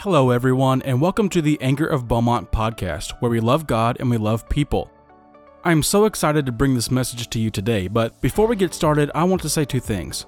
Hello, everyone, and welcome to the Anchor of Beaumont podcast, where we love God and we love people. I'm so excited to bring this message to you today, but before we get started, I want to say two things.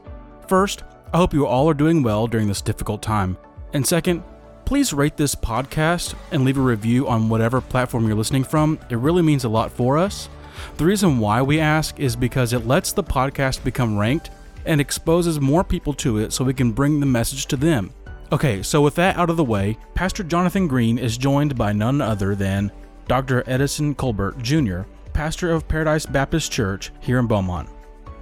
First, I hope you all are doing well during this difficult time. And second, please rate this podcast and leave a review on whatever platform you're listening from. It really means a lot for us. The reason why we ask is because it lets the podcast become ranked and exposes more people to it so we can bring the message to them. Okay, so with that out of the way, Pastor Johnathan Green is joined by none other than Dr. Edison Colbert Jr., pastor of Paradise Baptist Church here in Beaumont.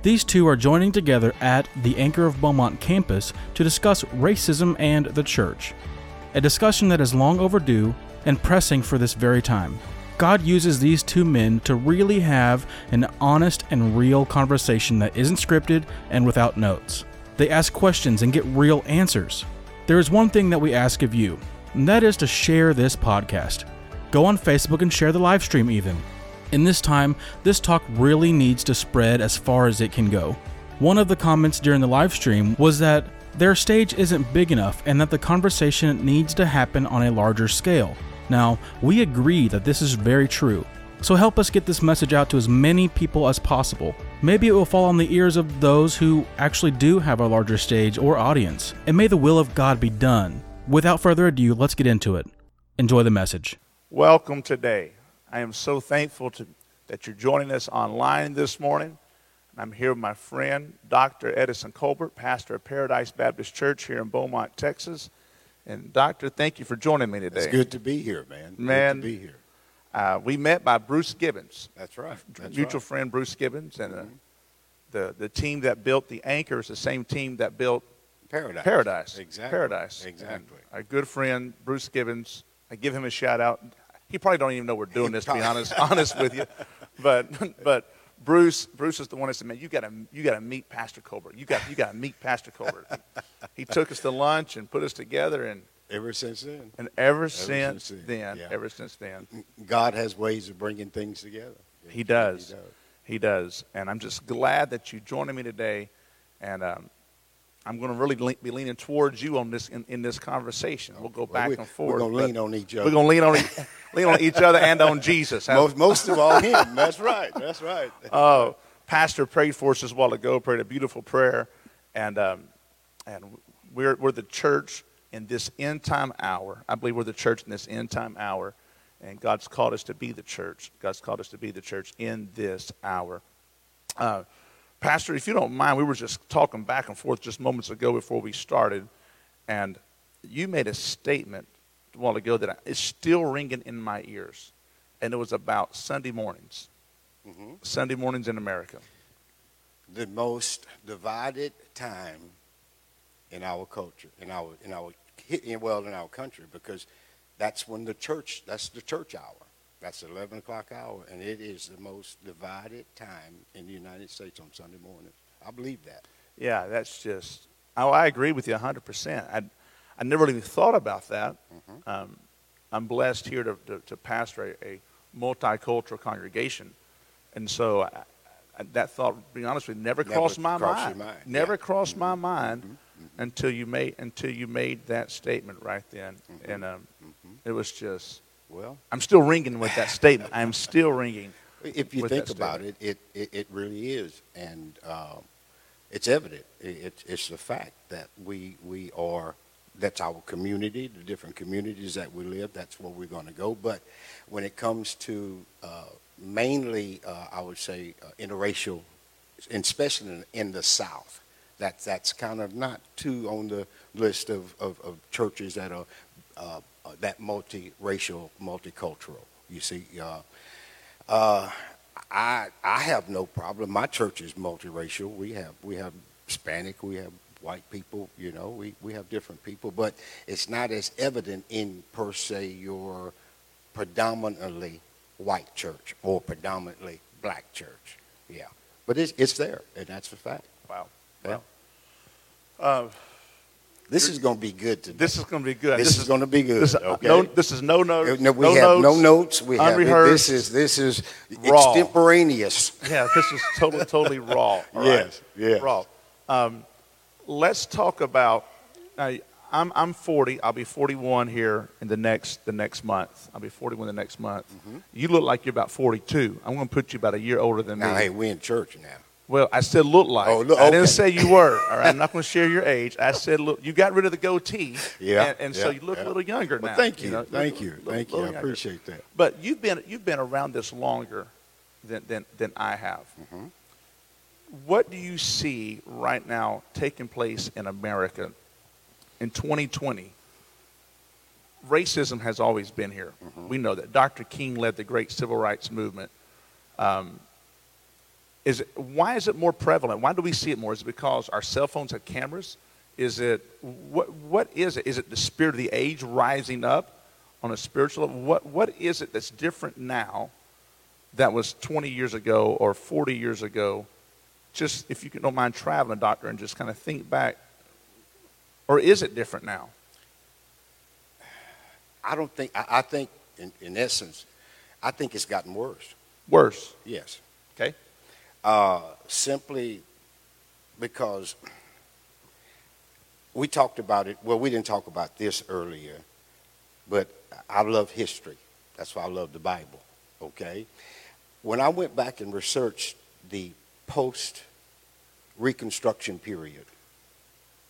These two are joining together at the Anchor of Beaumont campus to discuss racism and the church, a discussion that is long overdue and pressing for this very time. God uses these two men to really have an honest and real conversation that isn't scripted and without notes. They ask questions and get real answers. There is one thing that we ask of you, and that is to share this podcast. Go on Facebook and share the live stream even. In this time, this talk really needs to spread as far as it can go. One of the comments during the live stream was that their stage isn't big enough and that the conversation needs to happen on a larger scale. Now, we agree that this is very true. So help us get this message out to as many people as possible. Maybe it will fall on the ears of those who actually do have a larger stage or audience. And may the will of God be done. Without further ado, let's get into it. Enjoy the message. Welcome today. I am so thankful to, that you're joining us online this morning. I'm here with my friend, Dr. Edison Colbert, pastor of Paradise Baptist Church here in Beaumont, Texas. And Doctor, thank you for joining me today. It's good to be here, man. Man, good to be here. Uh, we met by Bruce Gibbons. That's right. That's mutual right. friend Bruce Gibbons, and uh, the the team that built the Anchor is the same team that built Paradise. Paradise. Exactly. Paradise. Exactly. And our good friend Bruce Gibbons. I give him a shout out. He probably don't even know we're doing this. To be honest, honest with you, but but Bruce Bruce is the one that said, "Man, you got to you got to meet Pastor Colbert. You got you got to meet Pastor Colbert." he took us to lunch and put us together, and Ever since then, and ever, since, since then, then, yeah. ever since then, God has ways of bringing things together. He does. He does. He does. And I'm just glad that you joining me today. And um, I'm going to really le- be leaning towards you on this in, in this conversation. We'll go Well, back we- and forth. We're going to lean on each other. We're going to lean on, e- lean on each other and on Jesus. most, most of all Him. That's right. That's right. Oh, Pastor prayed for us just a while ago, prayed a beautiful prayer. And, um, and we're, we're the church in this end time hour. I believe we're the church in this end time hour. And God's called us to be the church. God's called us to be the church in this hour. Uh, Pastor, if you don't mind, we were just talking back and forth just moments ago before we started. And you made a statement a while ago that is still ringing in my ears. And it was about Sunday mornings. Mhm. Sunday mornings in America. The most divided time in our culture, in our, in our, in, well, in our country, because that's when the church, that's the church hour. That's the 11 o'clock hour, and it is the most divided time in the United States on Sunday morning. I believe that. Yeah, that's just. Oh, I agree with you 100%. I, I never really thought about that. Um, I'm blessed here to, to, to pastor a, a multicultural congregation. And so I, I, that thought, to be honest with you, never, Never crossed my crossed mind. mind, Never yeah. Mm-hmm. crossed my mind until you made until you made that statement right then. Mm-hmm. And um, it was just. Well, I'm still ringing with that statement. I'm still ringing. If you think about it, it, it, it really is, and um, it's evident. It, it, it's the fact that we we are. That's our community, the different communities that we live. That's where we're going to go. But when it comes to uh, mainly, uh, I would say, uh, interracial, especially in, in the South, that that's kind of not too on the list of, of, of churches that are uh, uh, that multiracial, multicultural. You see, uh, uh, I I have no problem. My church is multiracial. We have we have Hispanic, we have white people. You know, we we have different people, but it's not as evident in per se your predominantly white church or predominantly black church. Yeah, but it's it's there, and that's a fact. Wow. Yeah. Uh, This is going to be good today. this is going to be good. This is going to be good, This, okay? no, this is no notes. no, we no have notes, no notes. We have unrehearsed. this is this is Raw. extemporaneous. Yeah, this is totally, totally raw. all right? Yes, yes. Raw. Um, let's talk about. I, I'm, I'm 40. I'll be 41 here in the next, the next month. I'll be 41 the next month. Mm-hmm. You look like you're about 42. I'm going to put you about a year older than Now, me. hey, we in church now. Well, I said look like. Oh, look- I didn't say you were. All right, I'm not going to share your age. I said look. You got rid of the goatee. Yeah, And, and so you look yeah. a little younger Well, now. thank you, know, thank you, little- thank you. little I appreciate that. But you've been you've been around this longer than than, than I have. Mm-hmm. What do you see right now taking place in America in 2020? Racism has always been here. Mm-hmm. We know that. Dr. King led the great civil rights movement. Um, is it, why is it more prevalent? Why do we see it more? Is it because our cell phones have cameras? Is it what? What is it? Is it the spirit of the age rising up on a spiritual level? What What is it that's different now that was 20 years ago or 40 years ago? Just if you don't mind traveling, doctor, and just kind of think back, or is it different now? I don't think, I, I think, in, in essence, I think it's gotten worse. Worse. Yes. Uh, simply because we talked about it. Well, we didn't talk about this earlier, but I love history. That's why I love the Bible. Okay? When I went back and researched the post Reconstruction period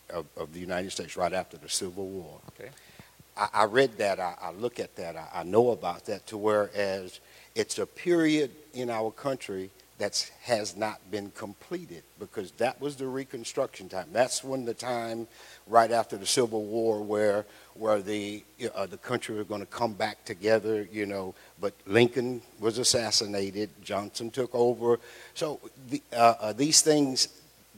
of, of the United States right after the Civil War, Okay. I, I read that, I, I look at that, I, I know about that, to whereas it's a period in our country that has not been completed because that was the Reconstruction time. That's when the time right after the Civil War where where the uh, the country was going to come back together, you know. But Lincoln was assassinated, Johnson took over, so the, uh, uh, these things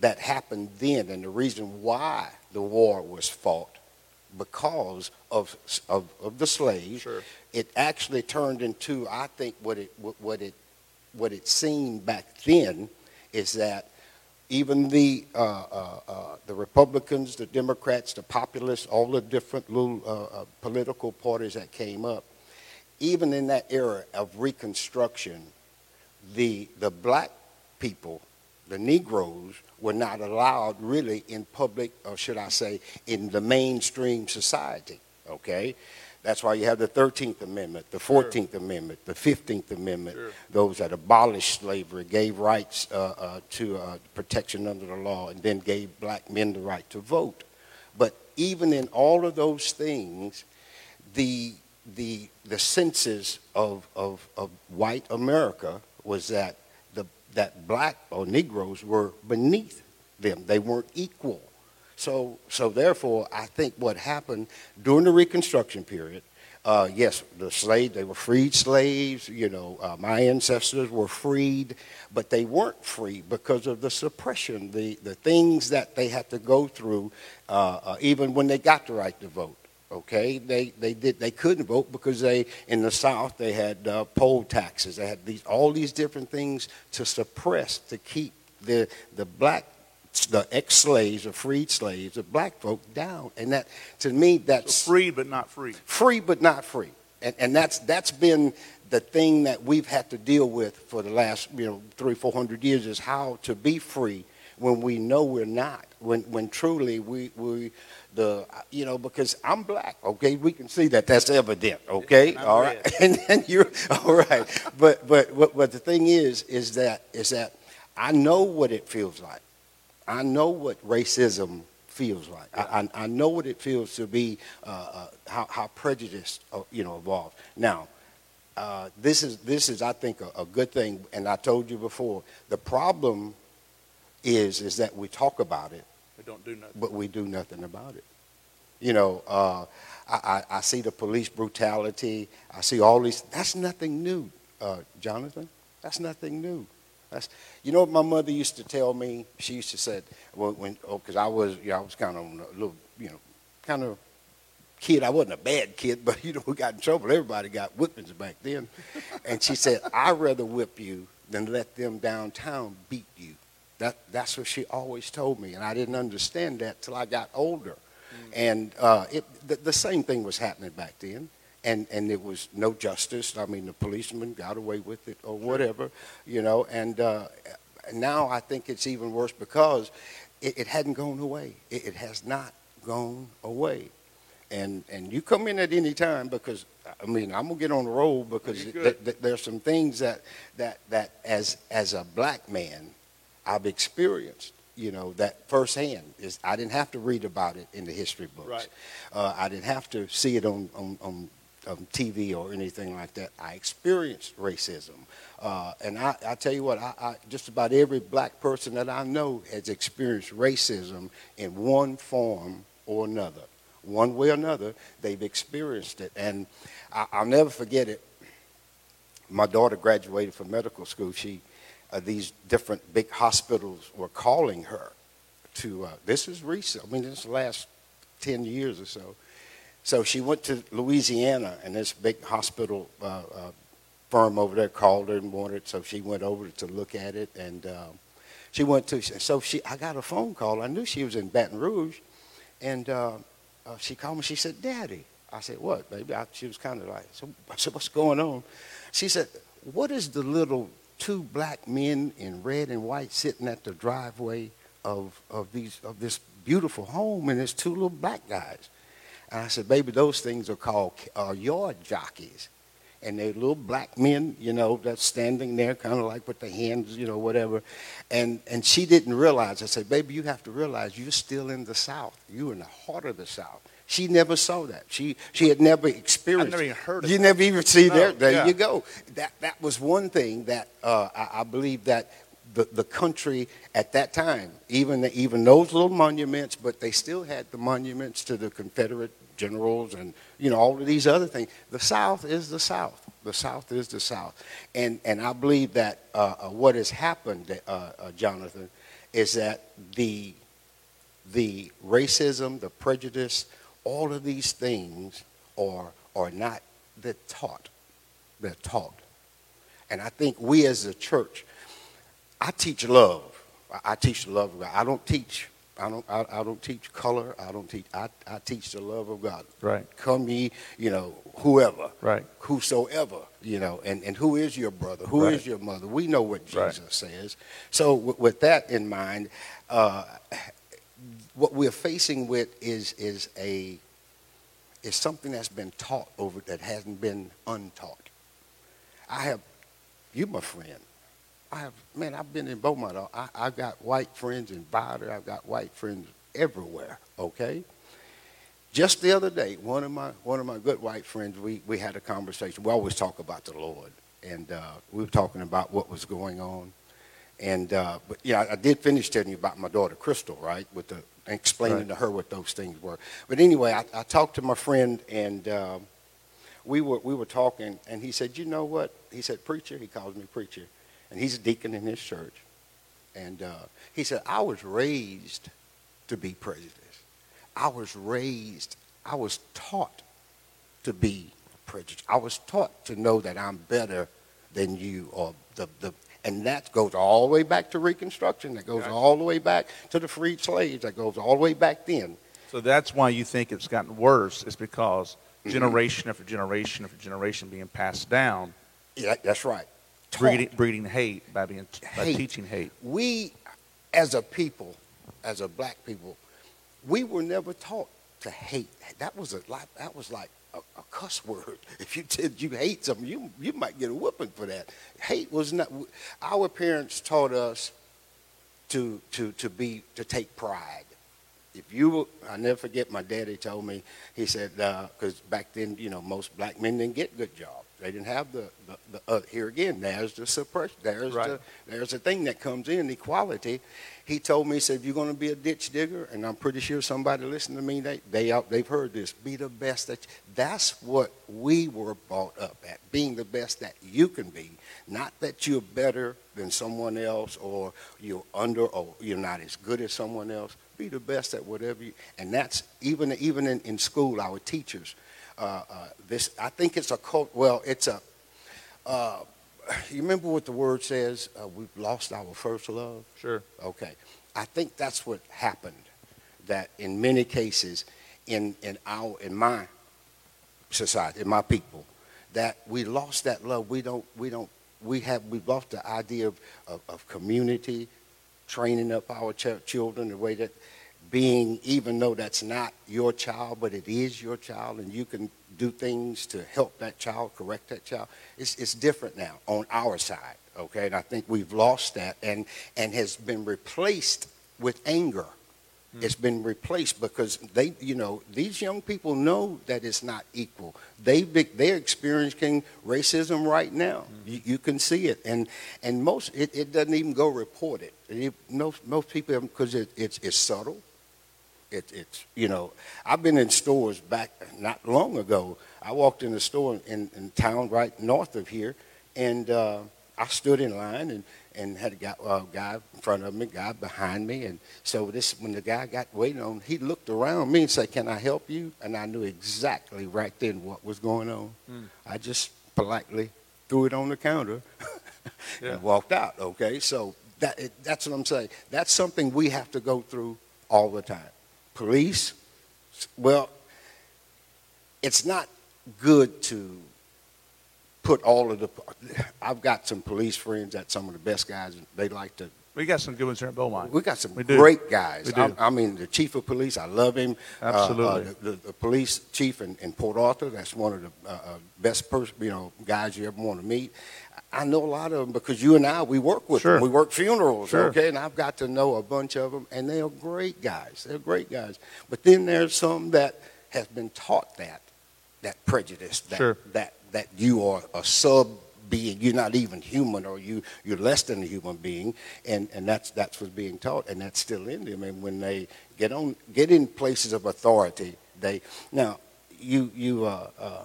that happened then, and the reason why the war was fought because of, of, of the slaves. Sure. It actually turned into, I think, what it, what what it, what it seemed back then is that even the, uh, uh, uh, the Republicans, the Democrats, the populists, all the different little uh, uh, political parties that came up, even in that era of Reconstruction, the, the black people, the Negroes, were not allowed really in public, or should I say, in the mainstream society. Okay? That's why you have the 13th Amendment, the 14th Amendment, the 15th Amendment, Sure. those that abolished slavery, gave rights uh, uh, to uh, protection under the law, and then gave black men the right to vote. But even in all of those things, the, the, the senses of, of, of white America was that, the, that black or Negroes were beneath them. They weren't equal. So, so therefore, I think what happened during the Reconstruction period, uh, yes, the slave, they were freed slaves. You know, uh, my ancestors were freed, but they weren't free because of the suppression, the, the things that they had to go through, uh, uh, even when they got the right to vote. Okay, they, they did they couldn't vote because they in the South they had uh, poll taxes. They had these all these different things to suppress to keep the the black the ex-slaves or freed slaves, the black folk down. And that, to me, that's So free but not free. free but not free. And, and that's, that's been the thing that we've had to deal with for the last, you know, three, four hundred years is how to be free when we know we're not. When, when truly we, we, the, you know, because I'm black, okay? We can see that. That's evident, okay? All right. And then you're, all right. But, but, but, but the thing is, is that, is that I know what it feels like. I know what racism feels like. I, I, I know what it feels to be uh, uh, how, how prejudice, uh, you know, evolved. Now, uh, this is this is I think a, a good thing, and I told you before. The problem is is that we talk about it, We don't do nothing. but we do nothing about it. You know, uh, I, I, I see the police brutality. I see all these. That's nothing new, uh, Johnathan. That's nothing new. That's, you know what my mother used to tell me? She used to say, well, when, oh, because I was, you know, I was kind of a little, you know, kind of kid. I wasn't a bad kid, but you know, we got in trouble. Everybody got whippings back then. and she said, I'd rather whip you than let them downtown beat you. That, that's what she always told me, and I didn't understand that till I got older. And uh, it, the, the same thing was happening back then, and and there was no justice. I mean, the policeman got away with it or whatever, you know. And uh, now I think it's even worse because it, it hadn't gone away. It, it has not gone away. And, and you come in at any time because, I mean, I'm going to get on the roll because th- th- there's some things that, that, that as, as a black man, I've experienced, you know, that firsthand. Is I didn't have to read about it in the history books. Right. Uh, I didn't have to see it on, on, on, on TV or anything like that. I experienced racism. Uh, and I, I tell you what, I, I, just about every black person that I know has experienced racism in one form or another. One way or another, they've experienced it. And I, I'll never forget it. My daughter graduated from medical school. She, uh, these different big hospitals were calling her to, uh, this is recent, I mean, this last 10 years or so. So she went to Louisiana, and this big hospital uh, uh, firm over there called her and wanted, so she went over to look at it, and um, she went to. So she, I got a phone call. I knew she was in Baton Rouge, and uh, uh, she called me. She said, "Daddy," I said, "What, baby?" I, she was kind of like, so, I said, "What's going on?" She said, "What is the little two black men in red and white sitting at the driveway of of these of this beautiful home, and there's two little black guys?" And I said, baby, those things are called uh, yard jockeys. And they're little black men, you know, that's standing there kind of like with their hands, you know, whatever. And, and she didn't realize. I said, baby, you have to realize you're still in the South. You're in the heart of the South. She never saw that. She, she had never experienced I never even heard of You that. never even see No, there. There yeah. you go. That, that was one thing that uh, I, I believe that the, the country at that time, even, even those little monuments, but they still had the monuments to the Confederate generals and, you know, all of these other things. The South is the South. The South is the South. And, and I believe that uh, uh, what has happened, uh, uh, Johnathan, is that the, the racism, the prejudice, all of these things are, are not, they're taught. They're taught. And I think we as a church, I teach love. I, I teach the love of God. I don't teach. I don't. I, I don't teach color. I don't teach. I, I teach the love of God. Right. Come ye, you know, whoever, Right. whosoever, you know, and, and who is your brother? Who is Right. your mother? We know what Right. Jesus says. So w- with that in mind, uh, what we're facing with is is a is something that's been taught over that hasn't been untaught. I have you my friend. I have man, I've been in Beaumont. I I've got white friends in Vidor, I've got white friends everywhere, okay? Just the other day, one of my one of my good white friends, we, we had a conversation. We always talk about the Lord. And uh, we were talking about what was going on. And uh, but yeah, I did finish telling you about my daughter Crystal, right? With the explaining Right. to her what those things were. But anyway, I, I talked to my friend, and um, we were we were talking, and he said, "You know what?" He said, "Preacher." He calls me preacher, and he's a deacon in his church. And uh, he said, "I was raised to be prejudiced. I was raised. I was taught to be prejudiced. I was taught to know that I'm better than you, or the the." And that goes all the way back to Reconstruction. That goes Gotcha. all the way back to the freed slaves. That goes all the way back then. So that's why you think it's gotten worse, It's because Mm-hmm. generation after generation after generation being passed down, Yeah, that's right. Breeding, breeding hate by being by Hate. teaching hate. we as a people, as a black people, we were never taught to hate. That was a. That was like a, a cuss word. If you did you hate something, you you might get a whooping for that. Hate was not. Our parents taught us to to to be to take pride. If you, I never forget. My daddy told me. He said uh, because back then, you know, most black men didn't get good jobs. They didn't have the the, the uh, here again. There's the suppression. There's Right. the there's the thing that comes in equality. He told me, he said, if you're going to be a ditch digger, and I'm pretty sure somebody listening to me, they, they out, they've heard this, be the best that, that's what we were brought up at, being the best that you can be. Not that you're better than someone else or you're under or you're not as good as someone else. Be the best at whatever you, and that's even, even in, in school, our teachers, uh, uh, this, I think it's a cult, well, it's a, uh, you remember what the word says? Uh, we've lost our first love. Sure. Okay. I think that's what happened. That in many cases, in in our in my society, in my people, that we lost that love. We don't we don't we have we've lost the idea of of, of community, training up our ch- children the way that being, even though that's not your child, but it is your child, and you can do things to help that child, correct that child. It's, it's different now on our side, okay? And I think we've lost that and, and has been replaced with anger. Mm. It's been replaced because they, you know, these young people know that it's not equal. They, they're experiencing racism right now. Mm. You, you, can see it. And, and most, it, it doesn't even go reported. It, most, most people, because it, it's, it's subtle it, it's, you know, I've been in stores back not long ago. I walked in a store in, in town right north of here, and uh, I stood in line and, and had a guy, uh, guy in front of me, guy behind me. And so this, when the guy got waiting on, he looked around me and said, can I help you? And I knew exactly right then what was going on. Mm. I just politely threw it on the counter yeah. and walked out, okay? So that, it, that's what I'm saying. That's something we have to go through all the time police, well, it's not good to put all of the. I've got some police friends that some of the best guys. They like to. We got some good ones here at Beaumont. We got some we great guys. We I, I, mean, the chief of police, I love him. Absolutely. Uh, uh, the, the, the, police chief in, in, Port Arthur, that's one of the uh, uh best person, you know, guys you ever want to meet. I know a lot of them because you and I, we work with sure. them. We work funerals, sure. okay? And I've got to know a bunch of them, and they are great guys. They're great guys. But then there's some that has been taught that, that prejudice, that, sure. that, that you are a sub being, you're not even human, or you, you're less than a human being, and, and that's, that's what's being taught, and that's still in them. And when they get, on, get in places of authority, they, now, you, you, uh, uh,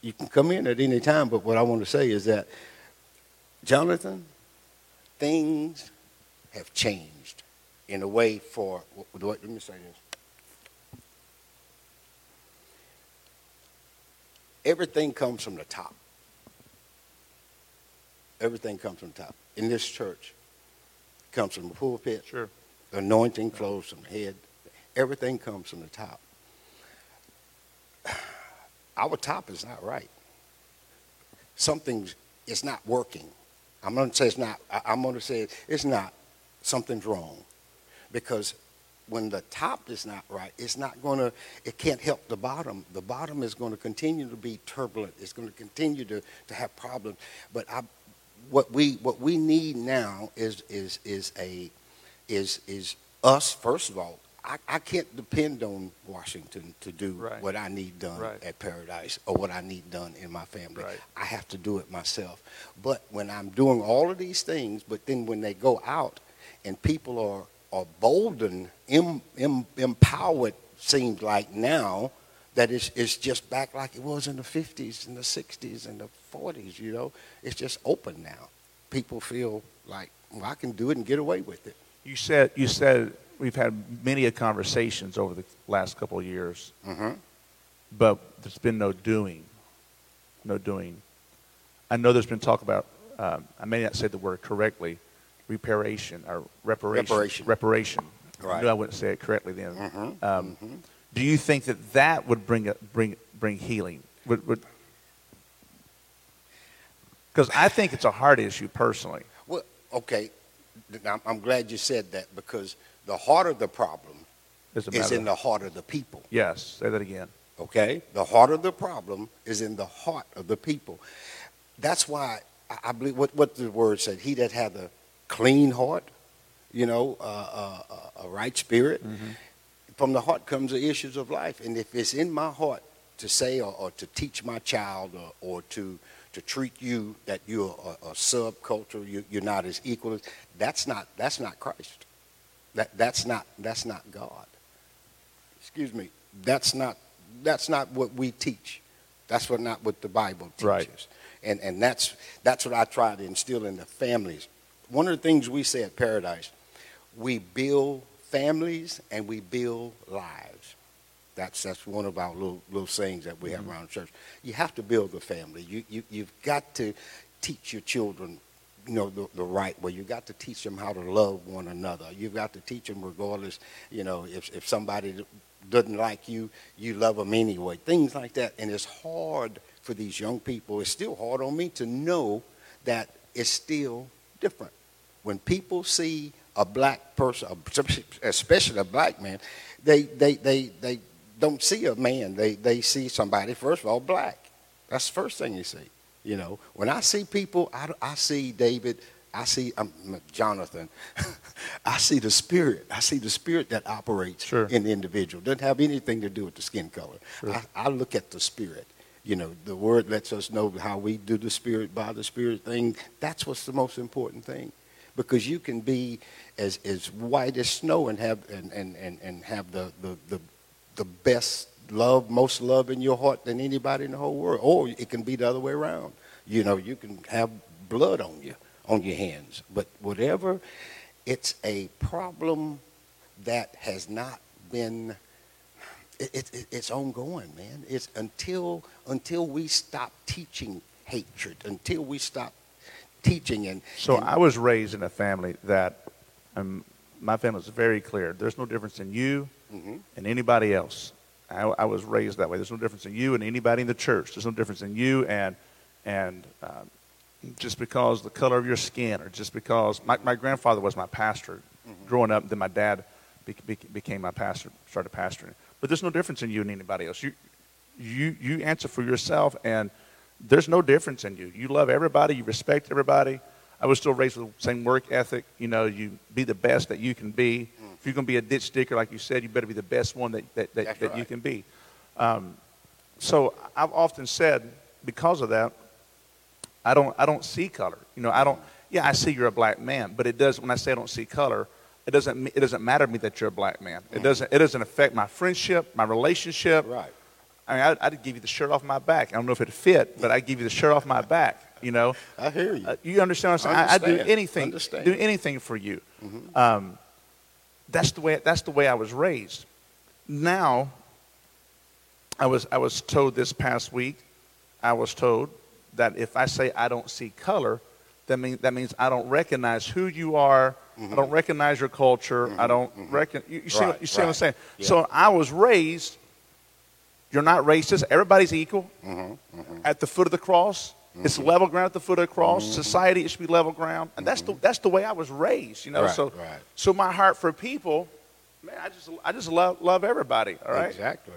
you can come in at any time, but what I want to say is that Johnathan, things have changed in a way for, let me say this. Everything comes from the top. Everything comes from the top. In this church, it comes from the pulpit. Sure. The anointing flows from the head. Everything comes from the top. Our top is not right. Something is not working. I'm going to say it's not. I'm going to say it's not. Something's wrong. Because when the top is not right, it's not going to, it can't help the bottom. The bottom is going to continue to be turbulent. It's going to continue to, to have problems. But I, what we what we need now is is is a is is us first of all I, I can't depend on Washington to do right. what I need done right. at Paradise or what I need done in my family. Right. I have to do it myself. But when I'm doing all of these things, but then when they go out and people are, are boldened, em, em, empowered, seems like now, that it's, it's just back like it was in the 50s and the 60s and the 40s, you know. It's just open now. People feel like, well, I can do it and get away with it. You said, you said we've had many conversations over the last couple of years, mm-hmm. but there's been no doing. No doing. I know there's been talk about, um, I may not say the word correctly, reparation or reparation. Reparation. Reparation. Right. I knew I wouldn't say it correctly then. Mm-hmm. Um, mm-hmm. Do you think that that would bring, a, bring, bring healing? Would, would, because I think it's a heart issue personally. Well, okay. I'm glad you said that because the heart of the problem is in the heart of the people. Yes, say that again. Okay? The heart of the problem is in the heart of the people. That's why I believe what, what the word said he that hath a clean heart, you know, uh, uh, uh, a right spirit. Mm-hmm. From the heart comes the issues of life. And if it's in my heart to say or, or to teach my child or, or to to treat you that you're a, a subculture, you, you're not as equal, that's not that's not Christ. That, that's, not, that's not God. Excuse me. That's not, that's not what we teach. That's what not what the Bible teaches. Right. And, and that's, that's what I try to instill in the families. One of the things we say at Paradise, we build families and we build lives. That's, that's one of our little, little sayings that we have mm-hmm. around church. You have to build a family. You, you, you've got to teach your children you know, the, the right way. You've got to teach them how to love one another. You've got to teach them regardless, you know, if, if somebody doesn't like you, you love them anyway. Things like that. And it's hard for these young people. It's still hard on me to know that it's still different. When people see a black person, especially a black man, they, they, they, they don't see a man. They, they see somebody, first of all, black. That's the first thing you see. You know, when I see people, I, I see David, I see um, Johnathan, I see the spirit. I see the spirit that operates sure. in the individual. Doesn't have anything to do with the skin color. Sure. I, I look at the spirit. You know, the word lets us know how we do the spirit by the spirit thing. That's what's the most important thing because you can be as, as white as snow and have and, and, and, and have the, the, the, the best love, most love in your heart than anybody in the whole world. Or it can be the other way around. You know, you can have blood on you, on your hands. But whatever, it's a problem that has not been it, it, it's ongoing, man. It's until until we stop teaching hatred, until we stop teaching and. So and, I was raised in a family that, um, my family is very clear. There's no difference in you mm-hmm. and anybody else. I, I, was raised that way. There's no difference in you and anybody in the church. There's no difference in you and and um, just because the color of your skin, or just because my, my grandfather was my pastor mm-hmm. growing up. Then my dad be, be, became my pastor, started pastoring. But there's no difference in you and anybody else. You you you answer for yourself, and there's no difference in you. You love everybody. You respect everybody. I was still raised with the same work ethic. You know, you be the best that you can be. Mm. If you're going to be a ditch sticker, like you said, you better be the best one that, that, that, that right. you can be. Um, so I've often said, because of that, I don't, I don't see color. You know, I don't, yeah, I see you're a black man, but it does, when I say I don't see color, it doesn't, it doesn't matter to me that you're a black man. It, mm. doesn't, it doesn't affect my friendship, my relationship. Right. I mean, I'd, I'd, give you the shirt off my back. I don't know if it'd fit, but I'd give you the shirt off my back. You know. I hear you. Uh, you understand what I'm saying? I, I, do anything, understand. do anything for you. Mm-hmm. Um, that's the way. That's the way I was raised. Now, I was I was told this past week. I was told that if I say I don't see color, that means that means I don't recognize who you are. Mm-hmm. I don't recognize your culture. Mm-hmm. I don't mm-hmm. reckon. You, you, see, right, you see right. what I'm saying? Yeah. So I was raised you're not racist. Everybody's equal mm-hmm, mm-hmm. at the foot of the cross. Mm-hmm. It's level ground at the foot of the cross. Mm-hmm. Society, it should be level ground. And that's, the, mm-hmm. that's the way I was raised, you know. Right, so, right. so my heart for people, man, I just, I just love, love everybody, all right? Exactly.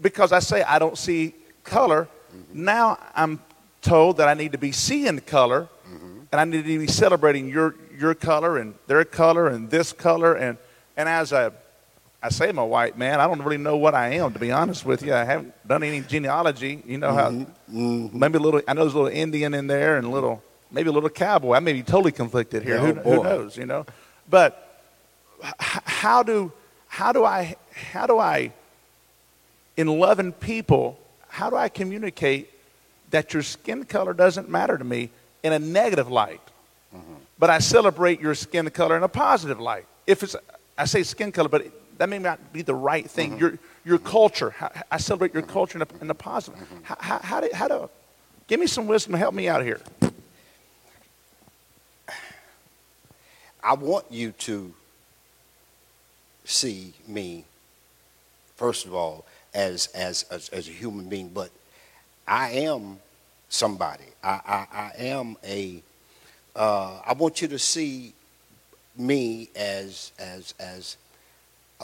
Because I say I don't see color, mm-hmm. now I'm told that I need to be seeing color and I need to be celebrating your, your color and their color and this color. And, and as a I say I'm a white man. I don't really know what I am, to be honest with you. I haven't done any genealogy. You know how mm-hmm. maybe a little. I know there's a little Indian in there and a little maybe a little cowboy. I may be totally conflicted here. who, who, knows? You know, but how do how do I how do I in loving people? How do I communicate that your skin color doesn't matter to me in a negative light, mm-hmm. but I celebrate your skin color in a positive light? If it's I say skin color, but that may not be the right thing. Mm-hmm. Your, your culture, I celebrate your culture in a, in a positive. Mm-hmm. How, how, how, do, how do, give me some wisdom, help me out here. I want you to see me, first of all, as, as, as, as a human being, but I am somebody. I, I, I am a. Uh, I want you to see me as, as, as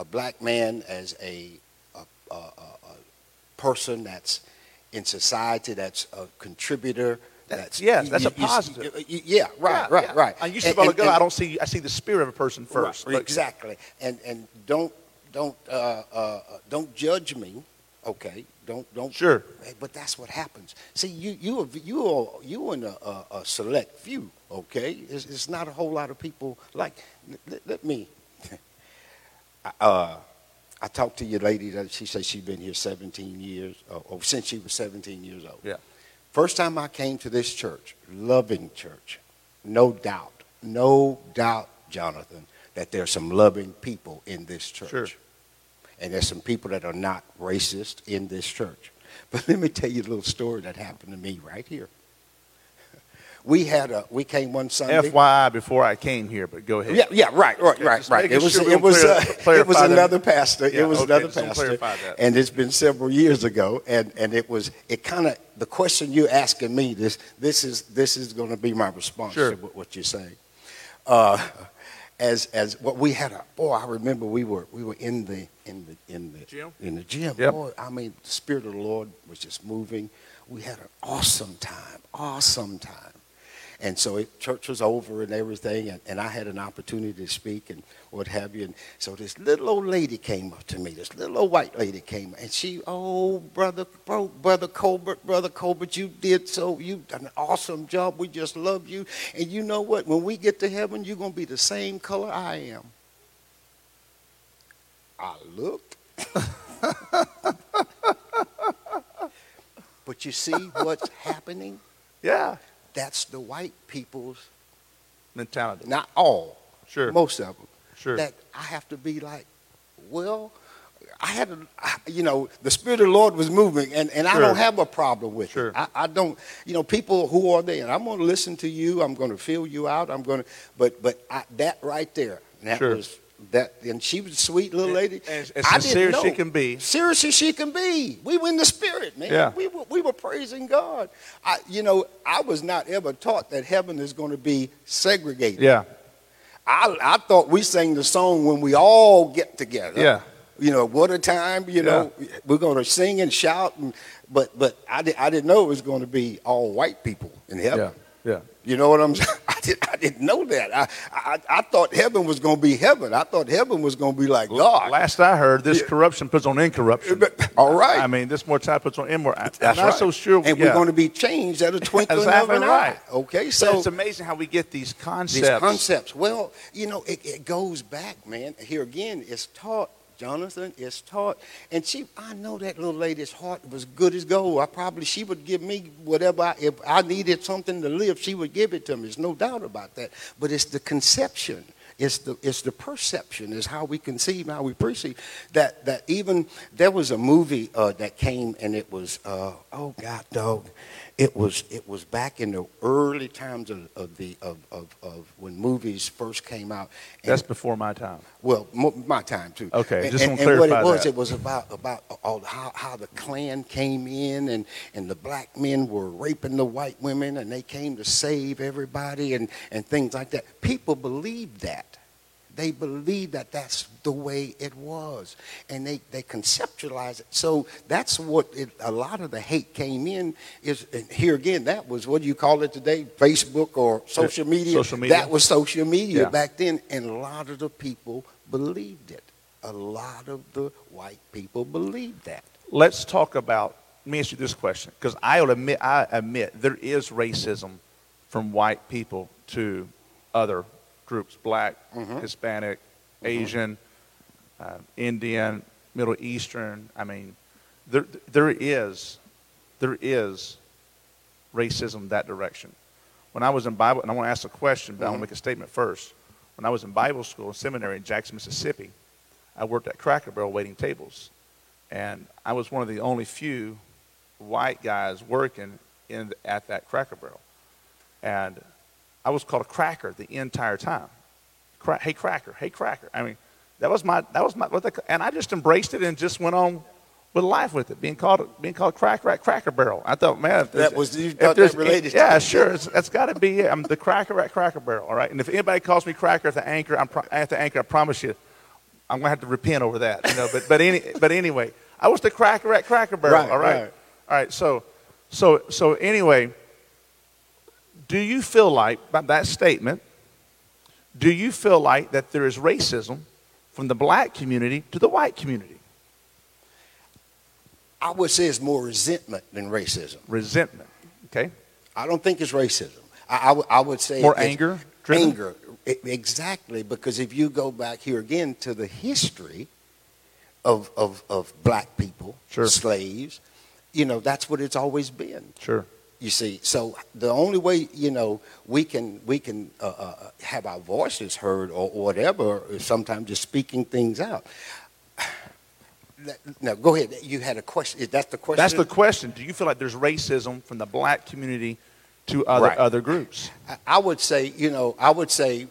a black man as a, a, a, a person that's in society, that's a contributor. That's, yes, that's you, a positive. You, yeah, right, yeah, right, yeah. right. I used to go. I don't see. I see the spirit of a person first. Right, exactly, and and don't don't uh, uh, don't judge me. Okay, don't don't. Sure. But that's what happens. See, you you are, you are you in a, a, select few. Okay, it's, it's, not a whole lot of people like. Let, let me uh, I talked to your lady that she said she'd been here 17 years, or, uh, or since she was 17 years old. Yeah. First time I came to this church, loving church, no doubt, no doubt, Johnathan, that there's some loving people in this church. Sure. And there's some people that are not racist in this church. But let me tell you a little story that happened to me right here. We had a we came one Sunday. FYI, before I came here, but go ahead. Yeah, yeah, right, right, okay, right, right. It was sure it was clear, uh, it was another that. pastor. Yeah, it was okay, another pastor, and it's been several years ago. And and it was it kind of the question you're asking me this this is this is going to be my response sure. to what you're saying. Uh, as as what we had a boy. I remember we were we were in the in the in the Gym? in the gym. Yep. Boy, I mean, the spirit of the Lord was just moving. We had an awesome time, awesome time. And so it, church was over and everything, and, and I had an opportunity to speak and what have you. And so this little old lady came up to me, this little old white lady came, and she, oh, brother, bro, brother Colbert, brother Colbert, you did so, you done an awesome job. We just love you. And you know what? When we get to heaven, you're going to be the same color I am. I looked. but you see what's happening? Yeah. That's the white people's, Mentality. not all, Sure. most of them. Sure. That I have to be like, well, I had a, you know, the Spirit of the Lord was moving, and, and I don't have a problem with Sure. it. I, I don't, you know, people who are there, and I'm going to listen to you. I'm going to feel you out. I'm going to, but but I, that right there, that Sure. was that, and she was a sweet little lady. As, as I didn't sincere as she can be. Serious as she can be. We were in the spirit, man. Yeah. We were, we were praising God. I, you know, I was not ever taught that heaven is going to be segregated. Yeah. I, I thought we sang the song when we all get together. Yeah. You know, what a time, you know, we're going to sing and shout. And, but but I, did, I didn't know it was going to be all white people in heaven. Yeah. Yeah. You know what I'm saying? I, did, I didn't know that. I, I, I thought heaven was going to be heaven. I thought heaven was going to be like God. Last I heard, this corruption puts on incorruption. But- all right. I mean, this mortality puts on immortality. I'm not right. so sure. And yeah. we're going to be changed at a twinkling Exactly of an right. eye. Okay, So so it's amazing how we get these concepts. these concepts. Well, you know, it, it goes back, man. Here again, it's taught. Johnathan is taught, and she. I know that little lady's heart was good as gold. I probably she would give me whatever. I, if I needed something to live, she would give it to me. There's no doubt about that. But it's the conception. It's the it's the perception. Is how we conceive, how we perceive. That that even there was a movie uh, that came, and it was uh, oh God, dog. It was it was back in the early times of, of the of, of, of when movies first came out. And, That's before my time. well, mo- my time too. Okay, and, just and, and what it was, that. it was about about all how, how the Klan came in and and the black men were raping the white women and they came to save everybody and and things like that. People believed that. They believed that that's the way it was, and they they conceptualize it. So that's what it, a lot of the hate came in. Is and here again, that was what do you call it today? Facebook or social media? social media. That was social media Yeah. back then, and a lot of the people believed it. A lot of the white people believed that. Let's talk about. Let me ask you this question, because I will admit, I admit there is racism from white people to other groups: black, Mhm. Hispanic, Mm-hmm. Asian, uh, Indian, Middle Eastern. I mean, there there is there is racism that direction. When I was in Bible, and I want to ask a question, but I want to make a statement first. When I was in Bible school and seminary in Jackson, Mississippi, I worked at Cracker Barrel waiting tables, and I was one of the only few white guys working in at that Cracker Barrel, and I was called a cracker the entire time. Cra- hey cracker, hey cracker. I mean, that was my that was my what they, and I just embraced it and just went on with life with it, being called being called cracker at Cracker Barrel. I thought, man, if That was- you thought that related to Yeah, sure. It's, that's got to be it. I'm the cracker at Cracker Barrel. All right. And if anybody calls me cracker at the anchor, I'm pro- at the anchor. I promise you, I'm gonna have to repent over that. You know. But but any but anyway, I was the cracker at Cracker Barrel. Right, all right. right. All right. So so so anyway, do you feel like by that statement? Do you feel like that there is racism from the black community to the white community? I would say it's more resentment than racism. Resentment. Okay. I don't think it's racism. I, I would- I would say More anger driven? Anger, exactly. Because if you go back here again to the history of of, of black people, Sure. slaves, you know that's what it's always been. Sure. You see, so the only way you know we can we can uh, uh, have our voices heard or, or whatever is sometimes just speaking things out. Now, go ahead. You had a question. Is that the question? That's the question. Do you feel like there's racism from the black community to other Right. other groups? I- I would say, you know, I would say,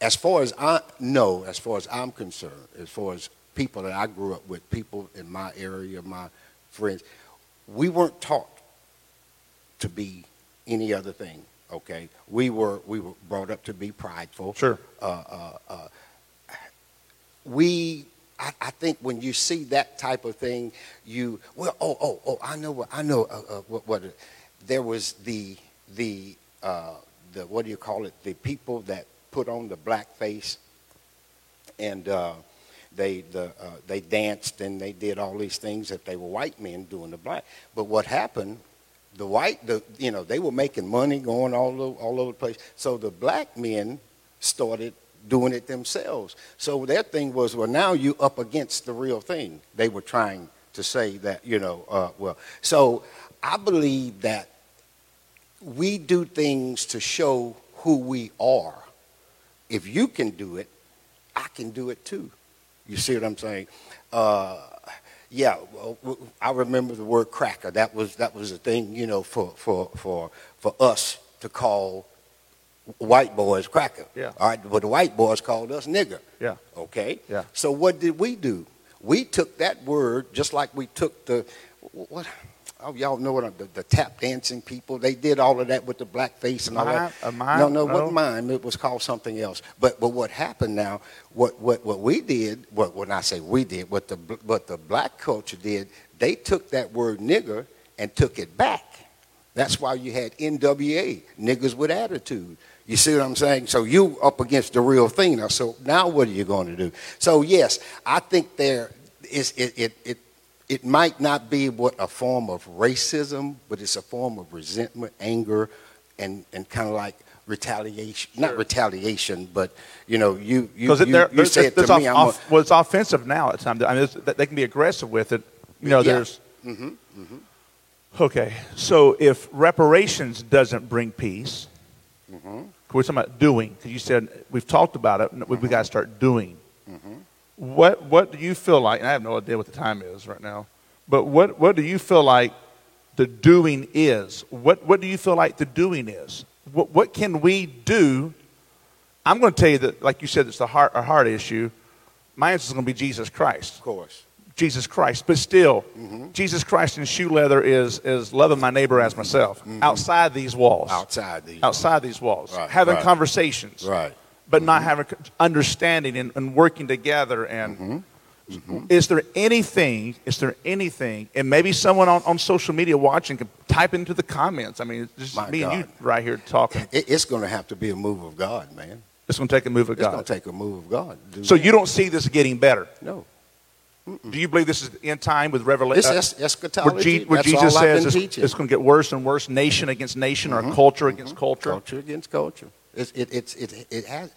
as far as I know, as far as I'm concerned, as far as people that I grew up with, people in my area, my friends, we weren't taught to be any other thing Okay, we were we were brought up to be prideful. Sure. Uh, uh, uh, we, I, I think, when you see that type of thing, you well, oh, oh, oh, I know what I know. Uh, uh, what, what there was the the uh, the what do you call it? The people that put on the black face and uh, they the, uh, they danced and they did all these things that they were white men doing the black. But what happened? The white, the you know, they were making money going all over, all over the place. So the black men started doing it themselves. So their thing was, well, now you up against the real thing. They were trying to say that, you know, uh, well. So I believe that we do things to show who we are. If you can do it, I can do it too. You see what I'm saying? Uh, yeah, I remember the word cracker. That was that was a thing, you know, for for for for us to call white boys cracker. Yeah. All right, but the white boys called us nigger. Yeah. Okay. Yeah. So what did we do? We took that word just like we took the what oh, y'all know what the, the, tap dancing people. They did all of that with the black face and all mime, that. Mime? Uh, no, no, what oh. mime? It was called something else. But but what happened now? What what what we did? What when I say we did, what the what the black culture did? They took that word nigger and took it back. That's why you had NWA, niggers with attitude. You see what I'm saying? So you up against the real thing now. So now what are you going to do? So yes, I think there is it it, it it might not be what a form of racism, but it's a form of resentment, anger, and, and kind of like retaliation. Sure. Not retaliation, but you know, you you, you, they're, you say it to me. Off, well, it's offensive now at times. I mean, they can be aggressive with it. You know, yeah. there's. Mm-hmm, mm-hmm. Okay, so if reparations doesn't bring peace, mm-hmm. we're talking about doing. Because you said we've talked about it. We, we got to start doing. What what do you feel like? And I have no idea what the time is right now, but what what do you feel like the doing is? What what do you feel like the doing is? What what can we do? I'm going to tell you that, like you said, it's a heart a heart issue. My answer is going to be Jesus Christ. Of course. Jesus Christ. But still, mm-hmm. Jesus Christ in shoe leather is, is loving my neighbor as myself. Mm-hmm. Outside these walls. Outside these Outside walls. these walls. Right, having right. conversations. Right but not having understanding and, and working together. And mm-hmm. Mm-hmm. is there anything? Is there anything? And maybe someone on, on social media watching can type into the comments. I mean, it's just My me God. and you right here talking. It, it's going to have to be a move of God, man. It's going to take a move of God. It's going to take a move of God. so you don't see this getting better? No. Mm-mm. Do you believe this is in time with Revelation? It's es- eschatology. Where, G- where Jesus says been it's, it's going to get worse and worse, nation against nation, Mhm. or culture against culture. Culture against culture. It's, it, it's, it, it has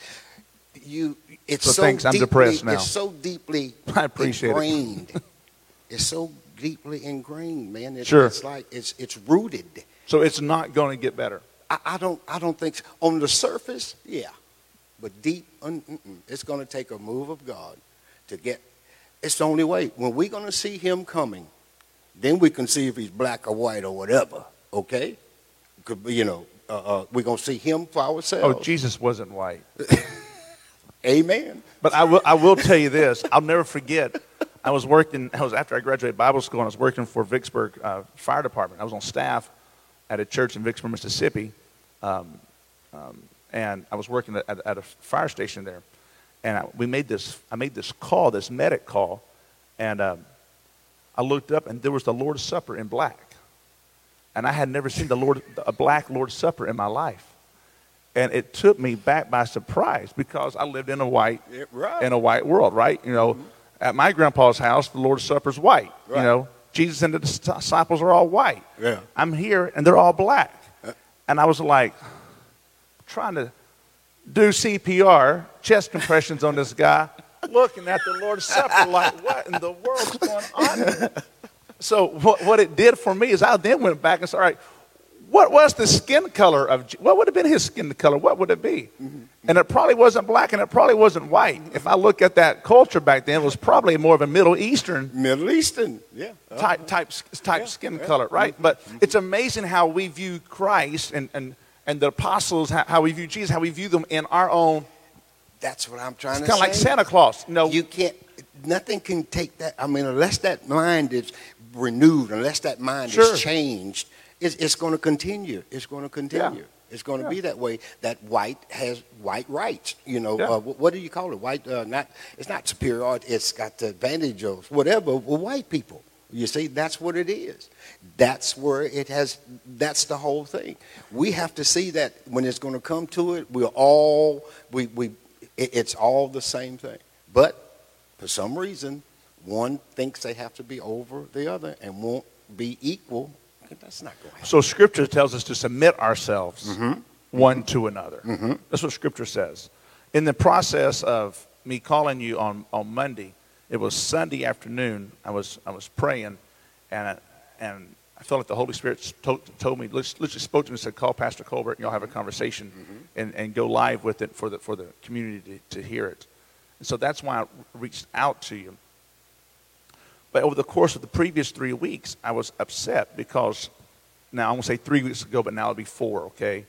you. It's So so, thanks, I'm depressed now. It's so deeply I appreciate it. ingrained. it's so deeply ingrained, man. It, Sure. It's like it's it's rooted. So it's not going to get better. I, I don't I don't think so. on the surface, yeah, but deep, un, it's going to take a move of God to get. It's the only way. When we're going to see Him coming, then we can see if He's black or white or whatever. Okay, could be, you know. Uh, uh, we're going to see Him for ourselves. Oh, Jesus wasn't white. Amen. But I will, I will tell you this. I'll never forget. I was working, I was after I graduated Bible school, and I was working for Vicksburg uh, Fire Department. I was on staff at a church in Vicksburg, Mississippi. Um, um, and I was working at, at a fire station there. And I, we made this, I made this call, this medic call. And um, I looked up, and there was the Lord's Supper in black. And I had never seen the Lord, a black Lord's Supper in my life. And it took me back by surprise because I lived in a white right. in a white world, right? You know, at my grandpa's house, the Lord's Supper's white. You know, Jesus and the disciples are all white. Yeah. I'm here and they're all black. Uh. And I was like, trying to do CPR, chest compressions on this guy, looking at the Lord's Supper like, what in the world's going on? here?" So what, what it did for me is I then went back and said, all right, what was the skin color of, what would have been his skin color? What would it be? Mm-hmm. And it probably wasn't black and it probably wasn't white. If I look at that culture back then, it was probably more of a Middle Eastern Middle Eastern. Yeah. Uh, type type type skin color, right? Mm-hmm. But mm-hmm. it's amazing how we view Christ and and and the apostles, how, how we view Jesus, how we view them in our own. That's what I'm trying It's to kind say. Kind of like Santa Claus. No, You can't. Nothing can take that. I mean, unless that mind is renewed, unless that mind Sure. is changed, it's, it's going to continue. It's going to continue. It's going to Yeah. be that way. That white has white rights. You know, Yeah. uh, wh- what do you call it? White, uh, not. It's not superior. It's got the advantage of whatever. With white people, you see, that's what it is. That's where it has. That's the whole thing. We have to see that when it's going to come to it, we're all we we. It, it's all the same thing. But for some reason, one thinks they have to be over the other and won't be equal. That's not going to happen. So Scripture tells us to submit ourselves Mm-hmm. one mm-hmm. to another. Mm-hmm. That's what Scripture says. In the process of me calling you on, on Monday, it was Sunday afternoon. I was I was praying, and I, and I felt like the Holy Spirit told, told me, literally spoke to me and said, "Call Pastor Colbert, and y'all have a conversation, mm-hmm. and, and go live with it for the for the community to, to hear it." And so that's why I reached out to you. But over the course of the previous three weeks, I was upset because now I'm going to say three weeks ago, but now it'll be four, okay?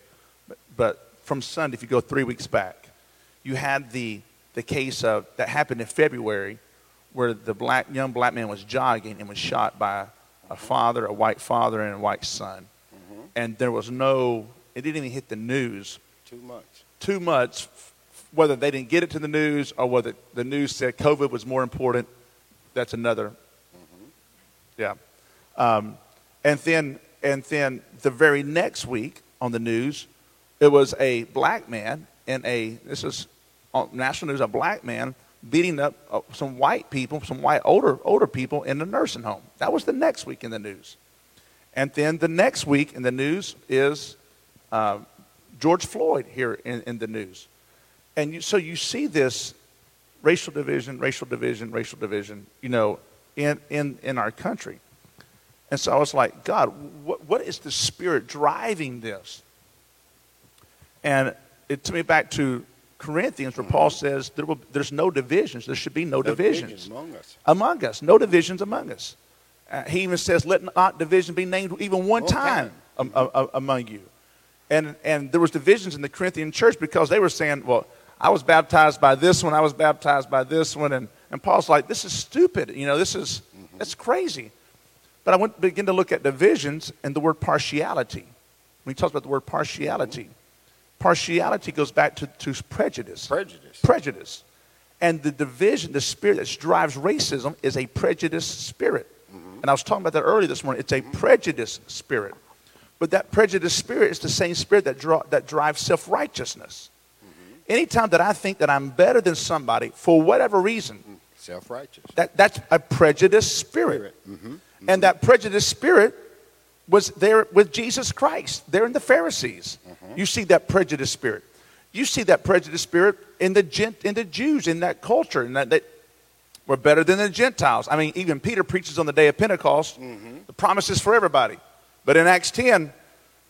But, but from Sunday, if you go three weeks back, you had the, the case of that happened in February where the black, young black man was jogging and was shot by a father, a white father, and a white son. Mm-hmm. And there was no, it didn't even hit the news Too much. too much, f- whether they didn't get it to the news or whether the news said COVID was more important. That's another. Yeah. Um, and then, and then the very next week on the news, it was a black man and a this is on national news a black man beating up uh, some white people, some white older older people in the nursing home. That was the next week in the news. And then the next week in the news is uh, George Floyd here in, in the news. And you, so you see this racial division, racial division, racial division, you know, in, in, in our country. And so I was like, God, what, what is the spirit driving this? And it took me back to Corinthians where Paul says there will, there's no divisions. There should be no, No divisions division among us. among us. No divisions among us. Uh, he even says, let not division be named even one, One time, time. am- am- among you. And, and there was divisions in the Corinthian church because they were saying, well, I was baptized by this one, I was baptized by this one. And, and Paul's like, this is stupid. You know, this is, that's crazy. But I went to begin to look at divisions and the word partiality. When he talks about the word partiality, partiality goes back to, to prejudice Prejudice. prejudice. And the division, the spirit that drives racism is a prejudice spirit. Mm-hmm. And I was talking about that earlier this morning. It's a prejudice spirit. But that prejudice spirit is the same spirit that, draw, that drives self righteousness. Mm-hmm. Anytime that I think that I'm better than somebody for whatever reason, mm-hmm. Self righteous. that, that's a prejudiced spirit. Mm-hmm. Mm-hmm. And that prejudiced spirit was there with Jesus Christ, there in the Pharisees. Mm-hmm. You see that prejudiced spirit. You see that prejudiced spirit in the, gent, in the Jews, in that culture, and that, that we're better than the Gentiles. I mean, even Peter preaches on the day of Pentecost, the promises for everybody. But in Acts 10,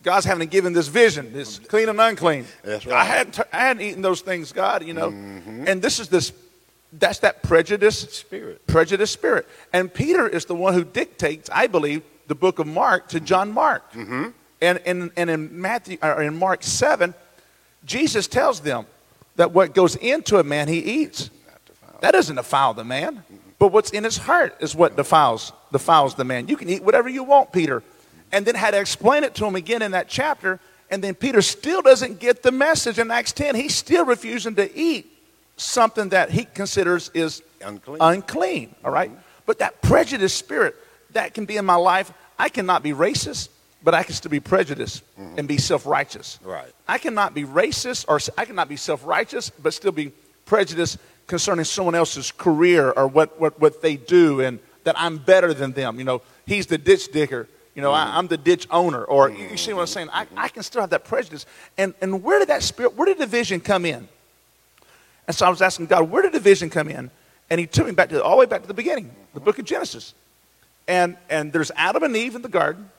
God's having given this vision, this clean and unclean. That's I hadn't, I hadn't eaten those things, God, you know. And this is this, that's that prejudice Spirit. prejudice spirit. And Peter is the one who dictates, I believe, the book of Mark to John Mark. Mm-hmm. And, and, and in Matthew or in Mark 7, Jesus tells them that what goes into a man he eats. That doesn't defile the man. But what's in his heart is what defiles defiles the man. You can eat whatever you want, Peter. And then had to explain it to him again in that chapter. And then Peter still doesn't get the message in Acts 10. He's still refusing to eat something that he considers is Unclean. unclean. All right? Mm-hmm. But that prejudice spirit, that can be in my life. I cannot be racist, but I can still be prejudiced mm-hmm. and be self righteous. Right. I cannot be racist or I cannot be self righteous, but still be prejudiced concerning someone else's career or what, what, what they do and that I'm better than them. You know, he's the ditch digger. You know, I, mm-hmm. I'm the ditch owner. Or you, you see what I'm saying? I, I can still have that prejudice. And, and where did that spirit, where did division come in? And so I was asking God, where did division come in? And he took me back to all the way back to the beginning, the book of Genesis. And, and there's Adam and Eve in the garden.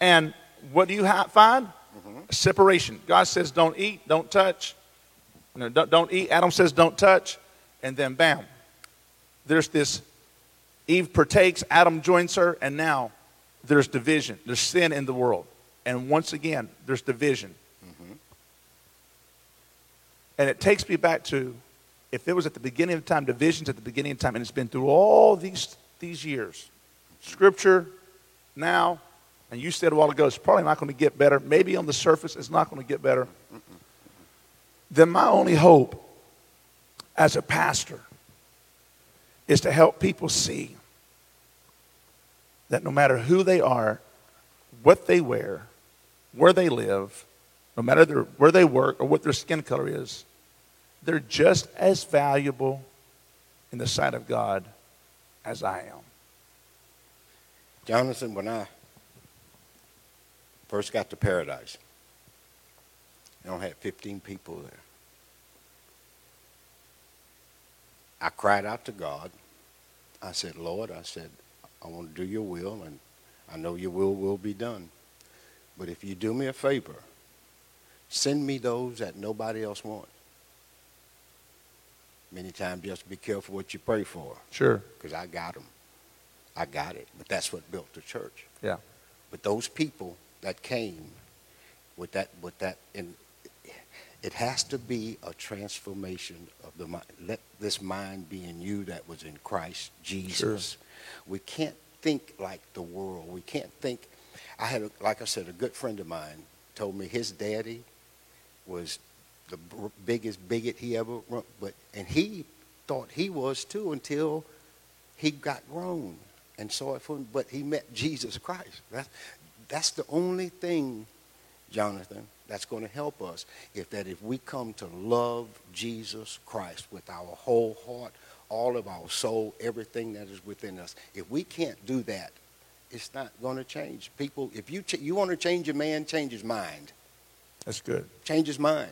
And what do you ha- find? Mm-hmm. Separation. God says, don't eat, don't touch. Know, don't, don't eat. Adam says, don't touch. And then, bam, there's this Eve partakes, Adam joins her, and now there's division. There's sin in the world. And once again, there's division. And it takes me back to if it was at the beginning of time, divisions at the beginning of time, and it's been through all these, these years. Scripture, now, and you said a while ago, it's probably not going to get better. Maybe on the surface, it's not going to get better. Then my only hope as a pastor is to help people see that no matter who they are, what they wear, where they live, no matter their, where they work or what their skin color is, they're just as valuable in the sight of God as I am. Johnathan, when I first got to paradise, I only had 15 people there. I cried out to God. I said, Lord, I said, I want to do your will, and I know your will will be done. But if you do me a favor, send me those that nobody else wants. Many times, just be careful what you pray for. Sure. Because I got them. I got it. But that's what built the church. Yeah. But those people that came with that, with that, and it has to be a transformation of the mind. Let this mind be in you that was in Christ Jesus. Sure. We can't think like the world. We can't think. I had, a, like I said, a good friend of mine told me his daddy was the biggest bigot he ever run, but and he thought he was too until he got grown and saw it from but he met Jesus Christ. That's that's the only thing, Johnathan, that's going to help us. If that if we come to love Jesus Christ with our whole heart, all of our soul, everything that is within us, if we can't do that, it's not going to change. People, if you ch- you want to change a man, change his mind. That's good. Change his mind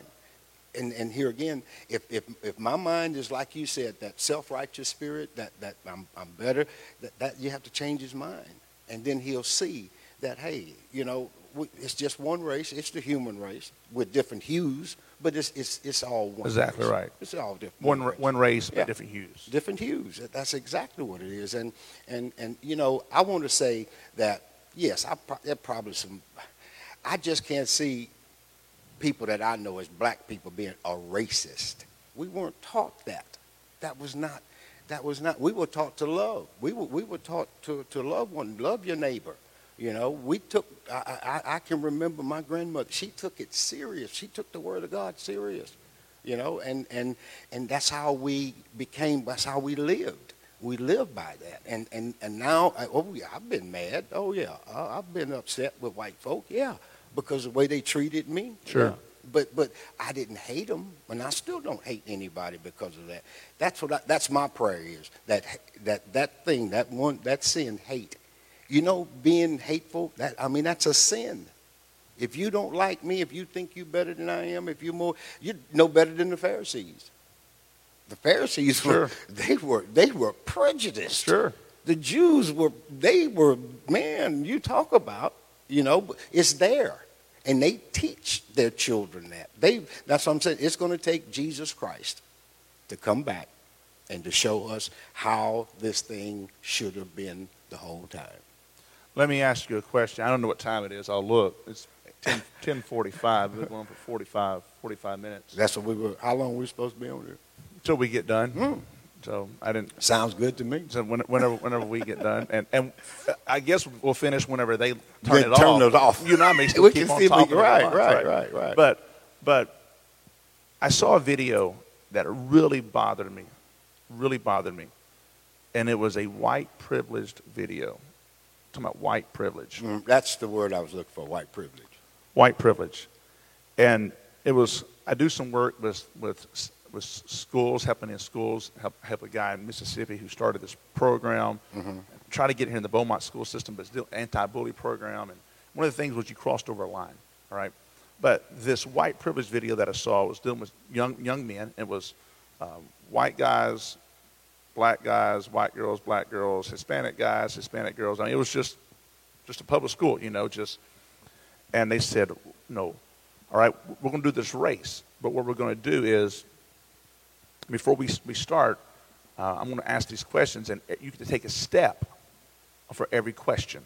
and, and here again, if, if, if my mind is like you said, that self-righteous spirit, that, that I'm, I'm better, that, that you have to change his mind. And then he'll see that, hey, you know, we, it's just one race. It's the human race with different hues, but it's, it's, it's all one Exactly race. right. It's all different. One, race. one race, yeah. but different hues. Different hues. That's exactly what it is. And, and, and you know, I want to say that, yes, I pro- probably some, I just can't see people that I know as black people being a racist. We weren't taught that. That was not, that was not, we were taught to love. We were, we were taught to, to love one, love your neighbor. You know, we took, I, I, I can remember my grandmother, she took it serious. She took the word of God serious. You know, and, and, and that's how we became, that's how we lived. We lived by that. And, and, and now, oh yeah, I've been mad. Oh yeah, I've been upset with white folk. Yeah because of the way they treated me. Sure. Yeah. But but I didn't hate them, and I still don't hate anybody because of that. That's what I, that's my prayer is that that that thing that one that sin hate. You know, being hateful. That I mean, that's a sin. If you don't like me, if you think you're better than I am, if you're more, you're no better than the Pharisees. The Pharisees sure. were they were they were prejudiced. Sure. The Jews were they were man. You talk about you know, it's there. And they teach their children that. They, that's what I'm saying. It's going to take Jesus Christ to come back and to show us how this thing should have been the whole time. Let me ask you a question. I don't know what time it is. I'll look. It's 10, 1045. We've been on for 45, 45 minutes. That's what we were, how long were we supposed to be on here? Until we get done. Mm. So I didn't. Sounds good to me. So whenever, whenever we get done, and and I guess we'll finish whenever they turn they it turn off. It off. You and I still we keep can on see talking. Right, right, right, right, right. But but I saw a video that really bothered me, really bothered me, and it was a white privileged video. I'm talking about white privilege. Mm, that's the word I was looking for. White privilege. White privilege, and it was. I do some work with with with schools, helping in schools, help, help a guy in Mississippi who started this program, mm-hmm. try to get here in the Beaumont school system, but still anti-bully program. And one of the things was you crossed over a line, all right? But this white privilege video that I saw was dealing with young, young men. It was um, white guys, black guys, white girls, black girls, Hispanic guys, Hispanic girls. I mean, it was just, just a public school, you know, just, and they said, no, all right, we're going to do this race, but what we're going to do is before we, we start, uh, I'm going to ask these questions, and you get to take a step for every question,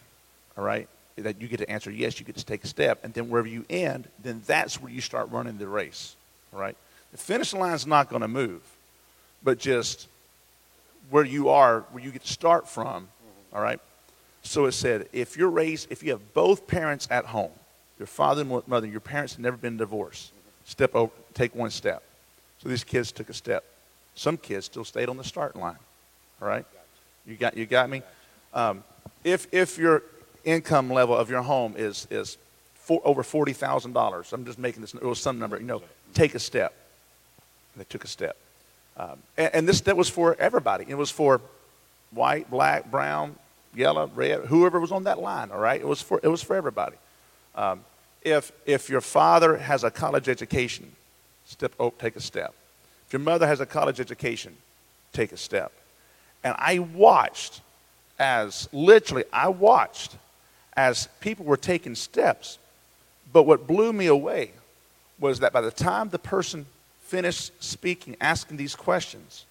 all right? That you get to answer yes, you get to take a step, and then wherever you end, then that's where you start running the race, all right? The finish line's not going to move, but just where you are, where you get to start from, all right? So it said, if you're raised, if you have both parents at home, your father and mother, your parents have never been divorced, step over, take one step. So these kids took a step. Some kids still stayed on the start line. All right? You got, you got me? Um, if, if your income level of your home is, is over $40,000, I'm just making this, it was some number, you know, take a step. And they took a step. Um, and, and this that was for everybody. It was for white, black, brown, yellow, red, whoever was on that line. All right, it was for it was for everybody. Um, if if your father has a college education, step oh, take a step. Your mother has a college education, take a step. And I watched as literally I watched as people were taking steps. But what blew me away was that by the time the person finished speaking, asking these questions,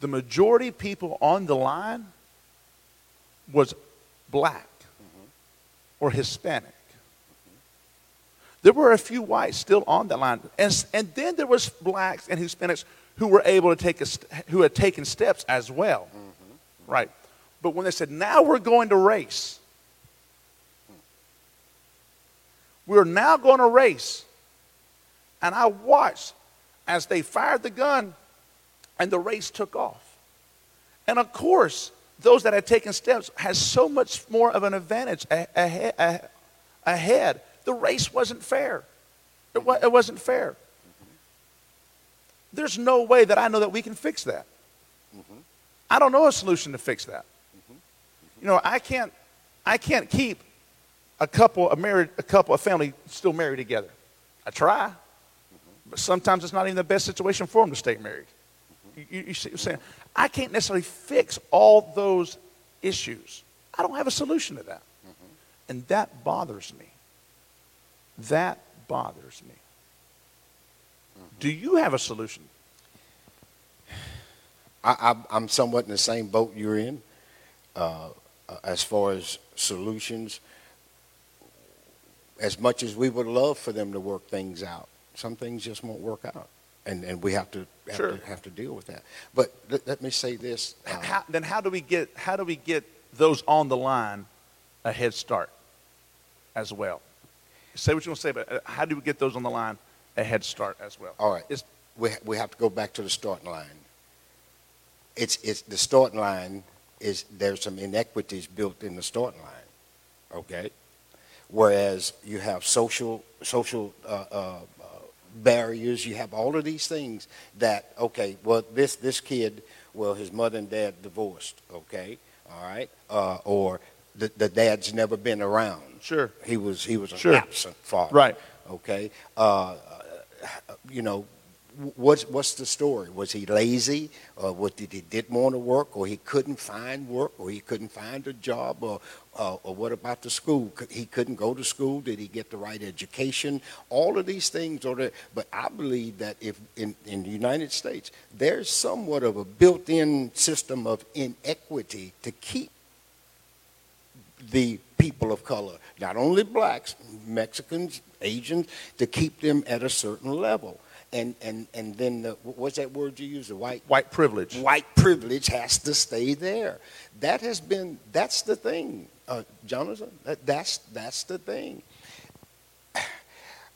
the majority of people on the line was black mm-hmm. or Hispanic. There were a few whites still on that line. And, and then there was blacks and Hispanics who were able to take a, who had taken steps as well. Mm-hmm. Right. But when they said, now we're going to race, we're now going to race. And I watched as they fired the gun and the race took off. And of course, those that had taken steps had so much more of an advantage ahead. The race wasn't fair. It, wa- it wasn't fair. There's no way that I know that we can fix that. I don't know a solution to fix that. You know, I can't, I can't keep a couple, a married, a couple, a family still married together. I try, but sometimes it's not even the best situation for them to stay married. You, you see what I'm saying? I can't necessarily fix all those issues. I don't have a solution to that. Mm-hmm. And that bothers me. That bothers me. Mm-hmm. Do you have a solution? I, am somewhat in the same boat you're in uh, uh, as far as solutions. As much as we would love for them to work things out, some things just won't work out and, and we have to have, sure. to have to deal with that. But let, let me say this: uh, how, then how do we get how do we get those on the line a head start as well? Say what you want to say, but uh, how do we get those on the line a head start as well? All right, we we have to go back to the starting line. It's it's the starting line is there's some inequities built in the starting line, okay. Whereas you have social social uh, uh, barriers. You have all of these things that okay. Well, this this kid, well, his mother and dad divorced. Okay, all right, uh, or the, the dad's never been around. Sure, he was he was an sure. absent father. Right. Okay. Uh, you know, what's what's the story? Was he lazy, or what did he didn't want to work, or he couldn't find work, or he couldn't find a job, or uh, or what about the school? He couldn't go to school. Did he get the right education? All of these things are there. But I believe that if in, in the United States, there's somewhat of a built-in system of inequity to keep the people of color, not only blacks, Mexicans, Asians, to keep them at a certain level and and and then the, what's that word you use? The white white privilege. White privilege has to stay there. That has been that's the thing, uh, Johnathan. That, that's that's the thing.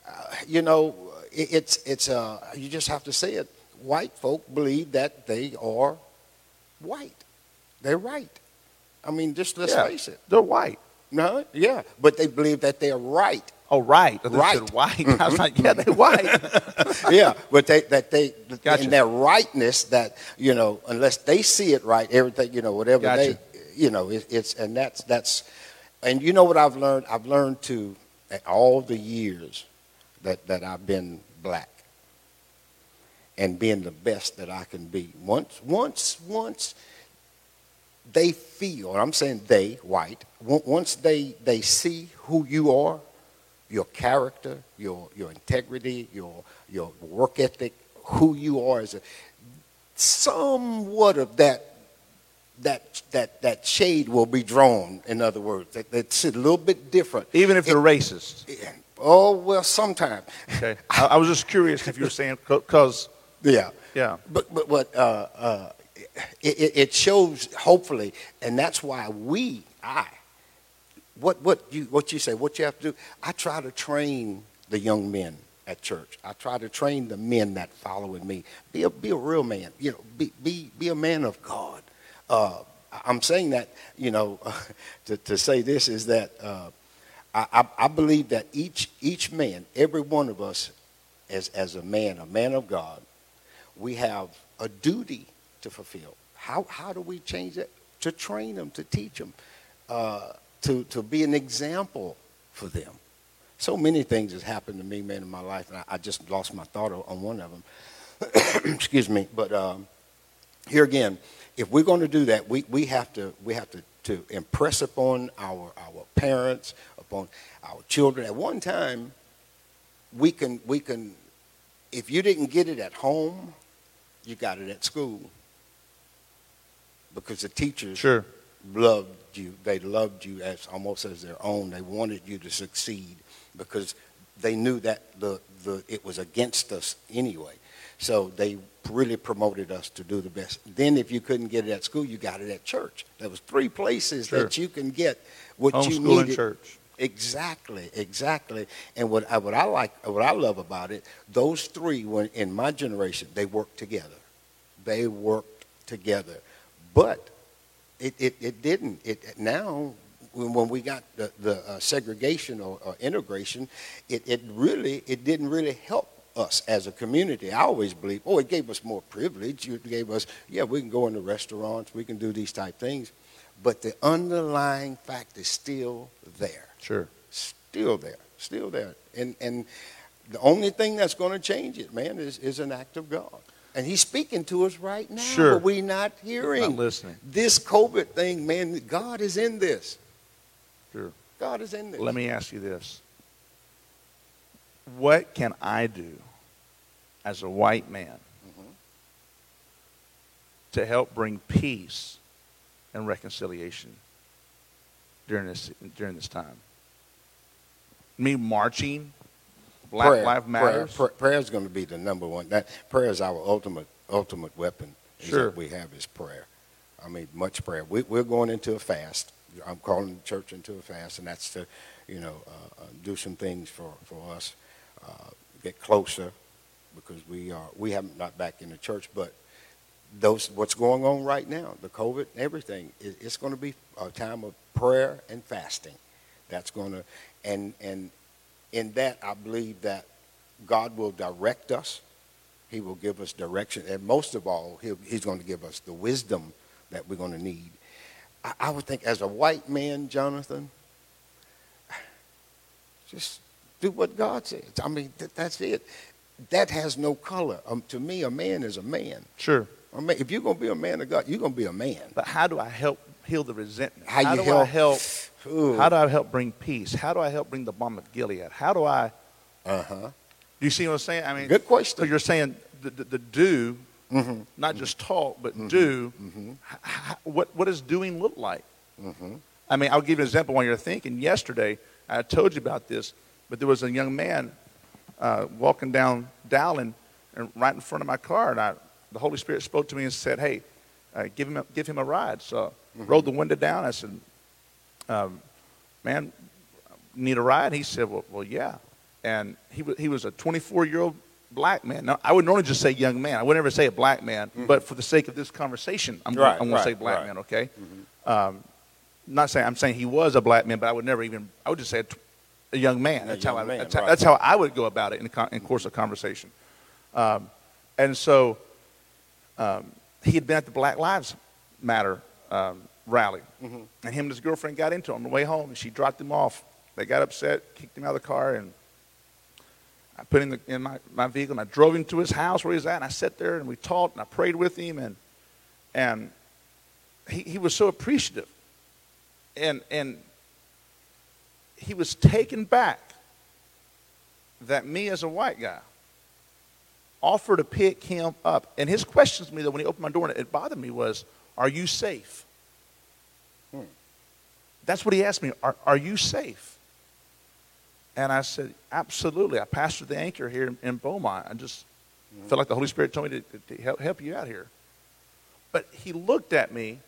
Uh, you know, it, it's it's uh, you just have to say it. White folk believe that they are white. They're right. I mean, just let's yeah, face it. They're white. No, yeah, but they believe that they're right. Oh, right. Right. white. Mm-hmm. I was like, yeah, they're white. yeah, but they that they gotcha. in their rightness that you know unless they see it right, everything you know whatever gotcha. they you know it, it's and that's that's and you know what I've learned. I've learned to all the years that that I've been black and being the best that I can be. Once once once they feel, I'm saying they white. Once they they see who you are your character, your, your integrity, your, your work ethic, who you are a somewhat of that that that that shade will be drawn. In other words, that, that's a little bit different. Even if they're racist. Oh well, sometimes. Okay, I, I, was just curious if you were saying because. Yeah. Yeah. But but but uh, uh, it, it shows hopefully, and that's why we I what what you what you say, what you have to do. I try to train the young men at church. I try to train the men that follow in me. Be a be a real man. You know, be be be a man of God. Uh, I'm saying that you know to to say this is that uh, I, I I believe that each each man, every one of us, as as a man, a man of God, we have a duty to fulfill. How how do we change that? To train them, to teach them, uh, to to be an example for them so many things has happened to me, man, in my life, and I, I just lost my thought on one of them. Excuse me, but um, here again, if we're going to do that, we, we have to we have to, to impress upon our our parents, upon our children. At one time, we can we can, if you didn't get it at home, you got it at school because the teachers Sure. loved you. They loved you as almost as their own. They wanted you to succeed because they knew that the, the it was against us anyway. So they really promoted us to do the best. Then if you couldn't get it at school, you got it at church. There was three places Sure. that you can get what you Homeschool and needed. church. Exactly, exactly. And what I, what I like, what I love about it, those three, when in my generation, they worked together. They worked together, but it, it, it didn't. It now when, we got the, the uh, segregation or, or integration, it, it really it didn't really help us as a community. I always believe, oh, it gave us more privilege. It gave us, yeah, we can go into restaurants, we can do these type things, but the underlying fact is still there Sure. still there, still there. And and the only thing that's going to change it, man, is, is an act of God. And he's speaking to us right now, Sure. but we're not hearing. Not listening. This COVID thing, man, God is in this. Sure. God is in this. Let me ask you this. What can I do as a white man Mhm. to help bring peace and reconciliation during this during this time? Me marching, Black prayer, Lives Matters. Prayer, prayer is going to be the number one. That prayer is our ultimate ultimate weapon. Sure. That we have is prayer. I mean, much prayer. We, we're going into a fast. I'm calling the church into a fast, and that's to, you know, uh, uh, do some things for for us, uh, get closer, because we are we haven't not back in the church, but those what's going on right now, the COVID and everything, it, it's going to be a time of prayer and fasting. That's going to, and and in that I believe that God will direct us. He will give us direction, and most of all, He's going to give us the wisdom that we're going to need. I, I would think, as a white man, Johnathan, just do what God says. I mean, that, that's it. That has no color. Um, to me, a man is a man. Sure. I mean, if you're going to be a man of God, you're going to be a man. But how do I help heal the resentment? How you do I help- help? Ooh. How do I help bring peace? How do I help bring the balm of Gilead? How do I? Uh huh. Do you see what I'm saying? I mean, Good question. So you're saying the, the, the do, Mm-hmm. not just talk, but do. Mhm. H- h- what what does doing look like? Mm-hmm. I mean, I'll give you an example while you're thinking. Yesterday, I told you about this, but there was a young man uh, walking down Dowlen, and right in front of my car, and I, the Holy Spirit spoke to me and said, "Hey, uh, give him a, give him a ride." So, I rolled the window down. I said, um, "Man, need a ride?" He said, "Well, well, yeah." And he was he was a 24 year old black man. Now, I would normally just say young man. I would never say a black man, but for the sake of this conversation, I'm, Right, going right, to say black right. man. Okay. Um, not saying I'm saying he was a black man, but I would never even. I would just say a, t- a young man. A That's young how I. man, that's, that's how I would go about it in the con- in course of conversation. Um, and so um, he had been at the Black Lives Matter um, rally, Mm-hmm. and him and his girlfriend got into it on the way home, and she dropped him off. They got upset, kicked him out of the car, and I put him in, the, in my, my vehicle, and I drove him to his house where he's at, and I sat there, and we talked, and I prayed with him, and and he, he was so appreciative, and and he was taken back that me as a white guy offered to pick him up. And his question to me, though, when he opened my door and it bothered me, was, Are you safe? Hmm. That's what he asked me, Are, are you safe? And I said, Absolutely. I pastored the anchor here in, in Beaumont. I just felt like the Holy Spirit told me to, to help, help you out here. But he looked at me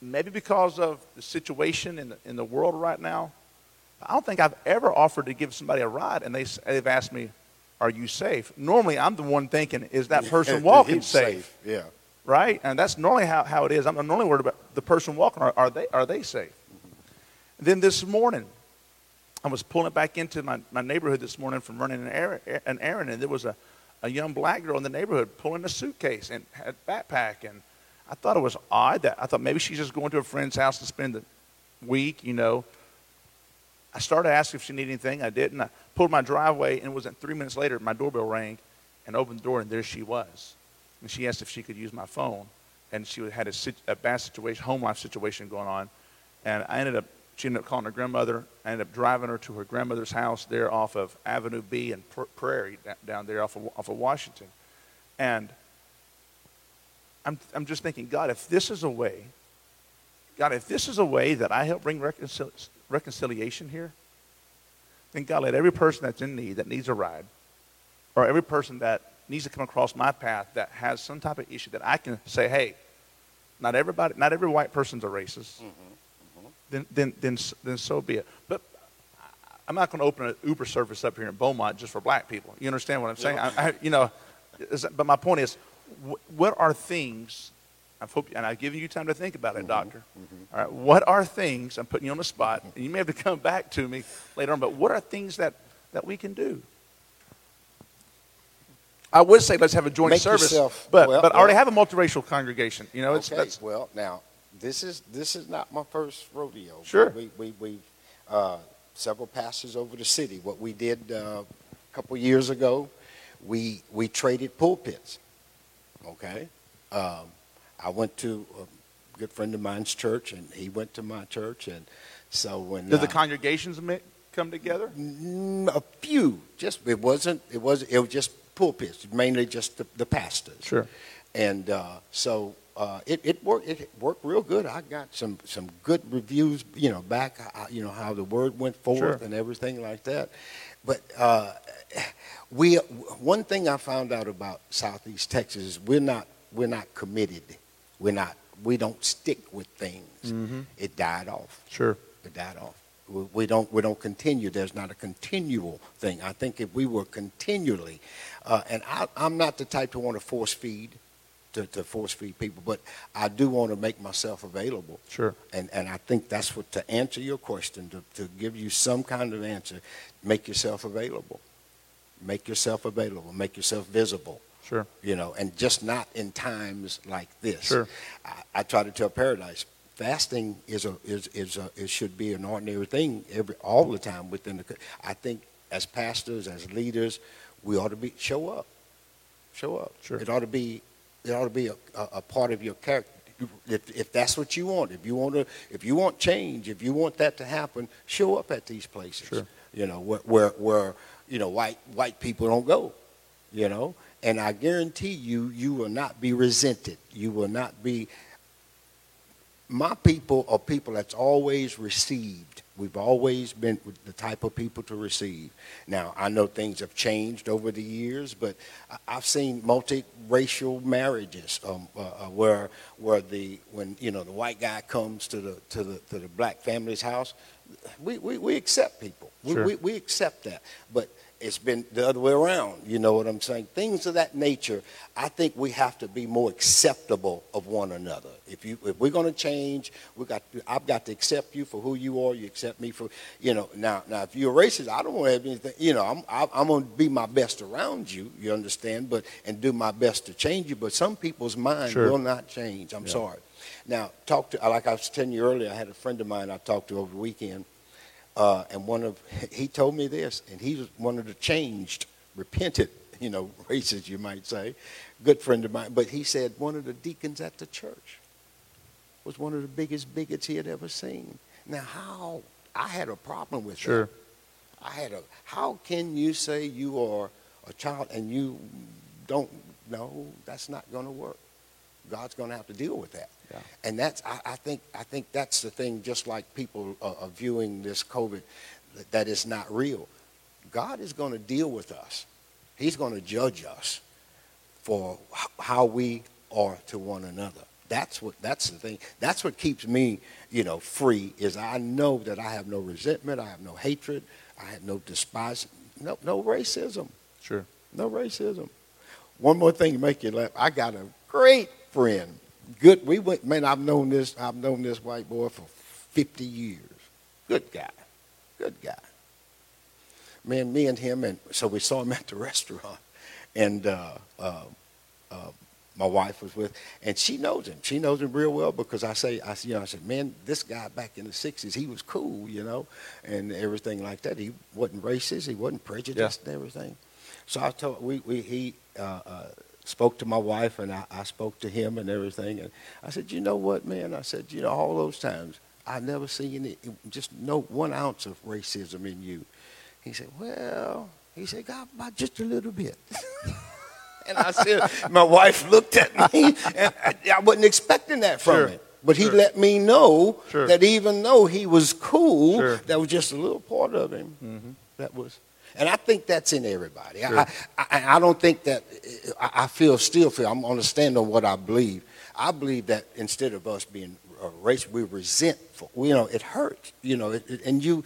maybe because of the situation in the, in the world right now, I don't think I've ever offered to give somebody a ride and they, they've asked me, Are you safe? Normally, I'm the one thinking, Is that person walking He's safe? Yeah. Right? And that's normally how, how it is. I'm, normally worried about the person walking. Are, are, they, are they safe? Mm-hmm. Then this morning, I was pulling it back into my, my neighborhood this morning from running an errand, er, an errand, and there was a, a young black girl in the neighborhood pulling a suitcase and had a backpack. And I thought it was odd that I thought maybe she's just going to a friend's house to spend the week, you know. I started asking if she needed anything. I didn't. I pulled my driveway, and it wasn't three minutes later, my doorbell rang, and opened the door, and there she was. And she asked if she could use my phone, and she had a, a bad situation, home life situation going on, and I ended up. She ended up calling her grandmother. I ended up driving her to her grandmother's house there off of Avenue B and Prairie down there off of, off of Washington, and I'm I'm just thinking, God, if this is a way, God, if this is a way that I help bring reconcil- reconciliation here, then God, let every person that's in need, that needs a ride, or every person that needs to come across my path that has some type of issue that I can say, hey, not everybody, not every white person's a racist. Mm-hmm, mm-hmm. Then, then, then, then so be it. But I'm not going to open an Uber service up here in Beaumont just for black people. You understand what I'm saying? I, I, you know, is- but my point is, what are things? I hope, and I've given you time to think about it, doctor. All right, what are things? I'm putting you on the spot, and you may have to come back to me later on. But what are things that that we can do? I would say let's have a joint Make service, yourself- but well, but I already well- have a multiracial congregation. You know, it's okay. that's Well, now this is this is not my first rodeo. Sure. We we we uh, several pastors over the city. What we did uh, a couple years ago, we we traded pulpits. Okay. Um, I went to a good friend of mine's church, and he went to my church, and so when did the uh, congregations mi- come together? Mm, a few. Just it wasn't. It was. It was just pulpits, mainly just the, the pastors. Sure. And uh, so uh, it it worked. It worked real good. I got some some good reviews. You know, back. uh, You know how the word went forth Sure. and everything like that. But uh, we one thing I found out about Southeast Texas is we're not we're not committed. We're not. We don't stick with things. Mm-hmm. It died off Sure. it died off. We, we don't we don't continue. There's not a continual thing. I think if we were continually, uh, and I, I'm not the type to want to force feed, to, to force feed people, but I do want to make myself available. Sure. And and I think that's what to answer your question, to, to give you some kind of answer, make yourself available. Make yourself available. Make yourself visible Sure. you know, and just not in times like this. Sure. I, I try to tell Paradise, fasting is a is is a, it should be an ordinary thing every all the time within the. I think as pastors, as leaders, we ought to be show up, show up. Sure. It ought to be it ought to be a, a, a part of your character. If, if that's what you want, if you want to, if you want change, if you want that to happen, show up at these places. Sure. You know where, where where you know white white people don't go you know and i guarantee you you will not be resented. You will not be my people are people that's always received. We've always been the type of people to receive. Now i know things have changed over the years but i've seen multiracial marriages um, uh, uh, where where the when you know the white guy comes to the to the to the black family's house we we, we accept people. We, Sure. we, we accept that. But it's been the other way around. You know what I'm saying? Things of that nature. I think we have to be more acceptable of one another. If you, if we're going to change, we got. To, I've got to accept you for who you are. You accept me for, you know. Now, now, if you're racist, I don't want to have anything. You know, I'm, I, I'm going to be my best around you. You understand? But and do my best to change you. But some people's mind Sure. will not change. I'm Yeah. sorry. Now, talk to like I was telling you earlier. I had a friend of mine I talked to over the weekend. Uh, and one of he told me this, and he was one of the changed, repented, you know, races you might say, good friend of mine. But he said one of the deacons at the church was one of the biggest bigots he had ever seen. Now, how I had a problem with Sure. that. I had a. How can you say you are a child and you don't? No, that's not going to work. God's going to have to deal with that. Yeah. And that's I, I think I think that's the thing. Just like people are, are viewing this COVID, that, is not real. God is going to deal with us. He's going to judge us for h- how we are to one another. That's what that's the thing. That's what keeps me, you know, free is I know that I have no resentment, I have no hatred, I have no despise, no no racism. Sure. No racism. One more thing to make you laugh. I got a great friend. Good we went man, I've known this I've known this white boy for 50 years. Good guy. Good guy. Man, me and him and so we saw him at the restaurant and uh, uh, uh, my wife was with, and she knows him. She knows him real well because I say, I you know, I said, man, this guy back in the '60s, he was cool, you know, and everything like that. He wasn't racist, he wasn't prejudiced, yeah. and everything. So I told we, we he uh, uh, spoke to my wife, and I, I spoke to him and everything, and I said, you know what, man? I said, you know, all those times I never seen it, just no one ounce of racism in you. He said, well, he said, God, about just a little bit. And I said, my wife looked at me, and I, I wasn't expecting that from Sure. him. But he Sure. let me know Sure. that even though he was cool, that was just a little part of him. Mm-hmm. That was, and I think that's in everybody. Sure. I, I, I don't think that. I, feel still feel. I'm going to stand on what I believe. I believe that instead of us being racist, we're resentful. You know, it hurts. You know, it, it- and you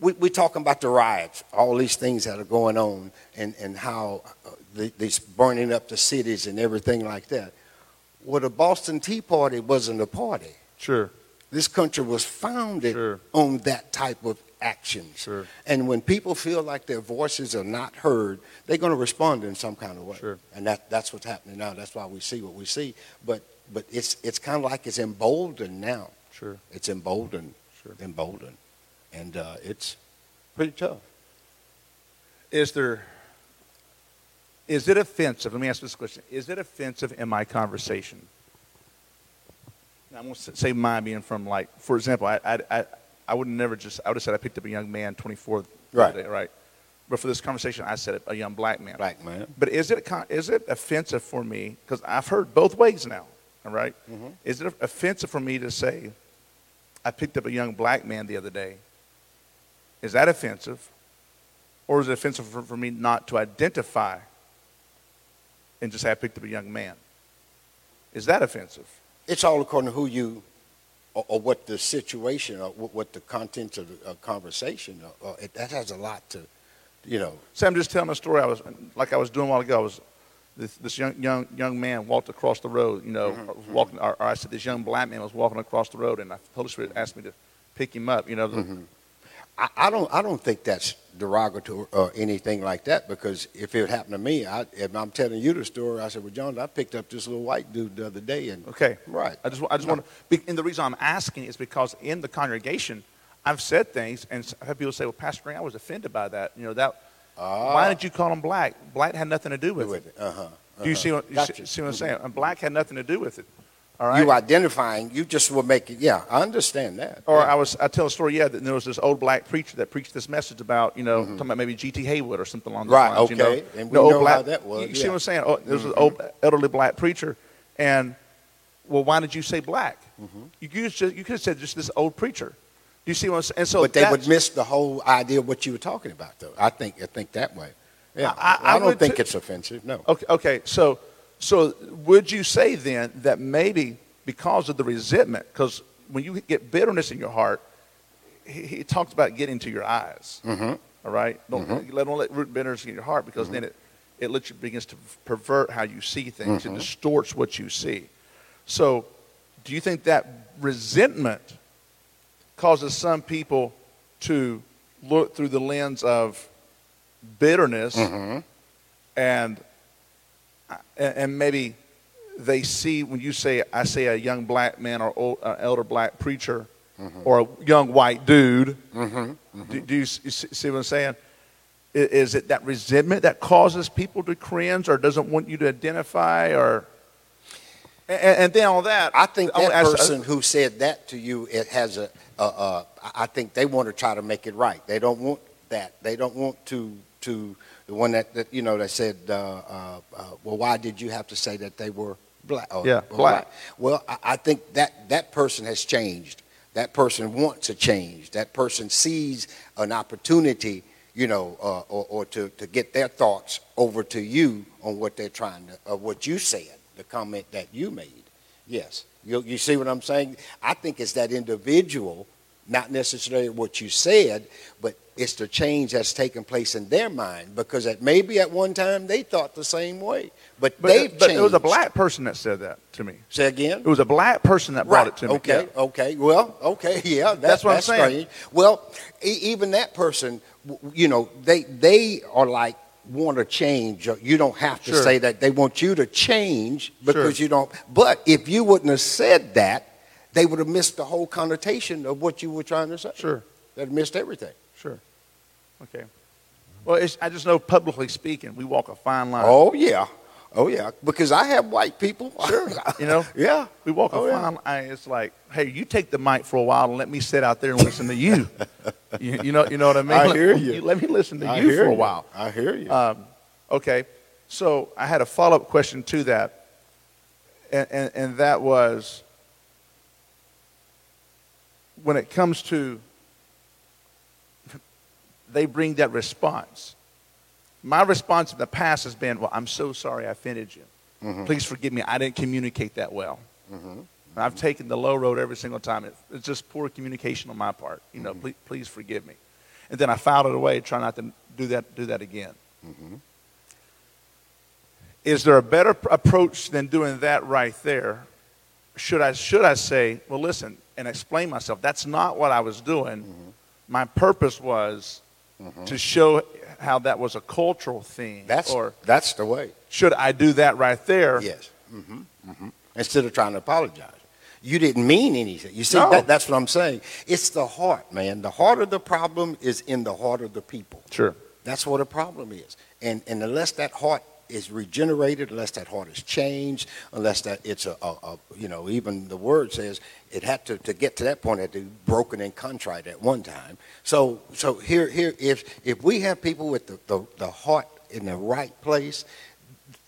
we, we're talking about the riots, all these things that are going on, and, and how uh, the, these burning up the cities and everything like that. Well, the Boston Tea Party wasn't a party. Sure. This country was founded Sure. on that type of actions. Sure. And when people feel like their voices are not heard, they're going to respond in some kind of way. Sure. And that, that's what's happening now. That's why we see what we see. But, but it's, it's kind of like it's emboldened now. Sure. It's emboldened. Sure. Emboldened. And uh, it's pretty tough. Is there is it offensive? Let me ask this question. Is it offensive in my conversation? I'm going to say mine being from like, for example, I I I, I would never just I would have said I picked up a young man 24 Right. day, right? But for this conversation, I said a young black man. Black man. But is it is it offensive for me? Because I've heard both ways now. All right? Mm-hmm. Is it offensive for me to say I picked up a young black man the other day? Is that offensive? Or is it offensive for, for me not to identify and just say I picked up a young man? Is that offensive? It's all according to who you, or, or what the situation, or what, what the content of the uh, conversation. Or, or uh, it, that has a lot to, you know. sam just telling a story. I was like I was doing a while ago. I was this, this young young young man walked across the road. You know, was walking. Or, or I said this young black man was walking across the road, and the Holy Spirit asked me to pick him up. You know, the- mm-hmm. I, I don't. I don't think that's derogatory or anything like that. Because if it happened to me, I, if I'm telling you the story, I said, "Well, John, I picked up this little white dude the other day, and Okay. right." I just, I just want to, and the reason I'm asking is because in the congregation, I've said things, and I've had people say, "Well, Pastor Green, I was offended by that." You know that. Ah. Why did you call him black? Black had nothing to do with, with it. it. Uh-huh. Do you see uh-huh. what you Gotcha. see, see what I'm mm-hmm. saying? And black had nothing to do with it. All right. You identifying, you just will make it. Yeah, I understand that. Or yeah. I was I tell a story, yeah, that there was this old black preacher that preached this message about, you know, talking about maybe G.T. Haywood or something along those Mm-hmm. Right, lines. You know, okay. And we know black, how that was, You see what I'm saying? Oh, there was an old elderly black preacher, and well, why did you say black? Mm-hmm. You could just you could have said just this old preacher. Do you see what I'm saying? And so but they would miss the whole idea of what you were talking about, though. I think I think that way. Yeah, I- I don't think too. it's offensive. No. Okay, okay. So, so would you say then that maybe because of the resentment, because when you get bitterness in your heart, he, he talks about getting to your eyes. Mm-hmm. All right, don't let don't let root bitterness in your heart because then it it lets you begins to pervert how you see things. Mm-hmm. It distorts what you see. So, do you think that resentment causes some people to look through the lens of bitterness Mm-hmm. and and and maybe they see when you say I say a young black man or old, uh, elder black preacher Mm-hmm. or a young white dude. Do, do you s- you s- see what I'm saying? Is it that resentment that causes people to cringe or doesn't want you to identify or? And, and then on that, I think I that ask- uh, person who said that to you, it has a I think they want to try to make it right. They don't want that. They don't want to to the one that, that you know that said, uh, uh, uh, well, why did you have to say that they were black? Yeah, black. Well, I, I think that that person has changed. That person wants a change. That person sees an opportunity, you know, uh, or, or to, to get their thoughts over to you on what they're trying to, uh, what you said, the comment that you made. Yes. You, you see what I'm saying? I think it's that individual, not necessarily what you said, but it's the change that's taken place in their mind because at maybe at one time they thought the same way, but, But, uh, they've but changed. it was a black person that said that to me. Say again. It was a black person that brought Right. it to me. Okay. Yeah. Okay. Well. Okay. Yeah. That, That's what I'm saying. strange. Well, e- even that person, you know, they they are like want to change. You don't have to Sure. say that. They want you to change because Sure. you don't. But if you wouldn't have said that, they would have missed the whole connotation of what you were trying to say. Sure. They'd have missed everything. Okay. Well, it's, I just know publicly speaking, we walk a fine line. Oh yeah. Oh yeah. Because I have white people. Sure. You know? yeah. We walk a Oh, yeah. fine line. It's like, hey, you take the mic for a while and let me sit out there and listen to you. you, you know, you know what I mean? I Let- hear you. Let me listen to I you for a you. while. I hear you. Um, okay, so I had a follow up question to that, and, and, and that was when it comes to they bring that response. My response in the past has been, Well, I'm so sorry I offended you. Mm-hmm. Please forgive me. I didn't communicate that well. Mm-hmm. And I've taken the low road every single time. It, it's just poor communication on my part. You know, mm-hmm. please, please forgive me. And then I filed it away, try not to do that, do that again. Mm-hmm. Is there a better pr- approach than doing that right there? Should I, should I say, well, listen, and explain myself? That's not what I was doing. My purpose was to show how that was a cultural thing. that's or that's the way. should I do that right there? Yes. hmm hmm Instead of trying to apologize. You didn't mean anything. You see, No. that, that's what I'm saying. It's the heart, man. The heart of the problem is in the heart of the people. Sure. That's what a problem is. And, and unless that heart is regenerated, unless that heart is changed, unless that it's a, a, a you know, even the word says it had to, to get to that point, it had to be broken and contrite at one time. So, so here, here, if, if we have people with the, the, the heart in the right place,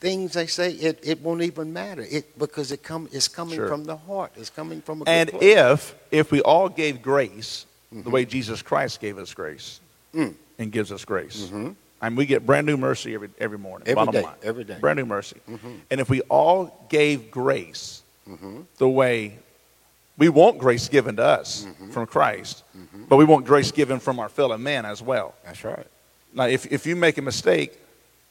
things they say, it, it won't even matter. It, because it come, it's coming Sure. from the heart. It's coming from a good And if if we all gave grace the way Jesus Christ gave us grace Mm. and gives us grace, Mhm. And we get brand new mercy every every morning. Every bottom day, line. every day. brand new mercy. Mhm. And if we all gave grace Mhm. the way we want grace given to us Mm-hmm. from Christ, but we want grace given from our fellow man as well. That's right. Now, if, if you make a mistake,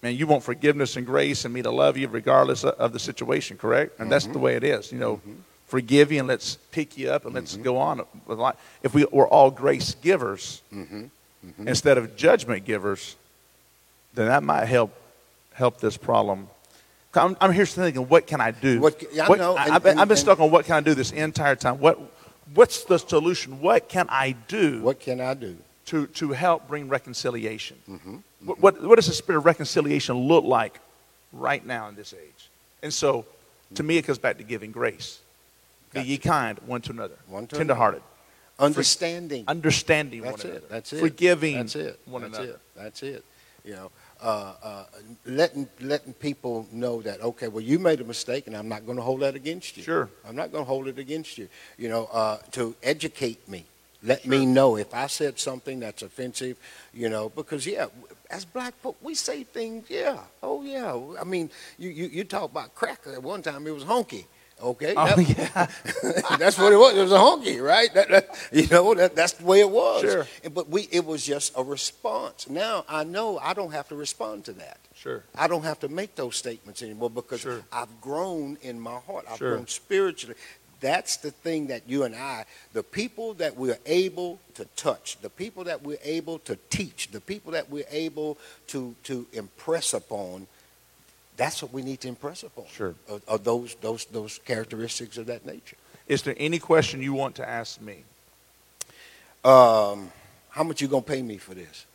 man, you want forgiveness and grace and me to love you regardless of, of the situation, correct? And that's the way it is. You know, forgive you and let's pick you up and let's go on with life. If we were all grace givers instead of judgment givers, then that might help help this problem. I'm, I'm here thinking, what can I do? What yeah, I What- know, and- I've been, been stuck on what can I do this entire time. What What's the solution? What can I do? What can I do? to, to help bring reconciliation. Mhm. What, what, what does the spirit of reconciliation look like right now in this age? And so, to me, it comes back to giving grace. Be ye kind one to another, One to tenderhearted, Understanding. understanding That's one another, it. That's it. forgiving That's it. one That's another. It. That's it. You know, uh, uh, letting letting people know that okay, well, you made a mistake, and I'm not going to hold that against you. Sure. I'm not going to hold it against you. You know, uh, to educate me, let me know if I said something that's offensive. You know, because yeah, as black folk, we say things. Yeah, oh yeah. I mean, you you, you talk about cracker. At one time, it was honky. Okay, Oh, That- yeah. that's what it was. It was a honky, right? That, that, you know, that, that's the way it was. Sure. And- But we, it was just a response. Now I know I don't have to respond to that. Sure. I don't have to make those statements anymore because Sure. I've grown in my heart. I've Sure. grown spiritually. That's the thing that you and I, the people that we're able to touch, the people that we're able to teach, the people that we're able to to impress upon, that's what we need to impress upon. Sure. Of, of those those those characteristics of that nature. Is there any question you want to ask me? Um, how much you gonna pay me for this?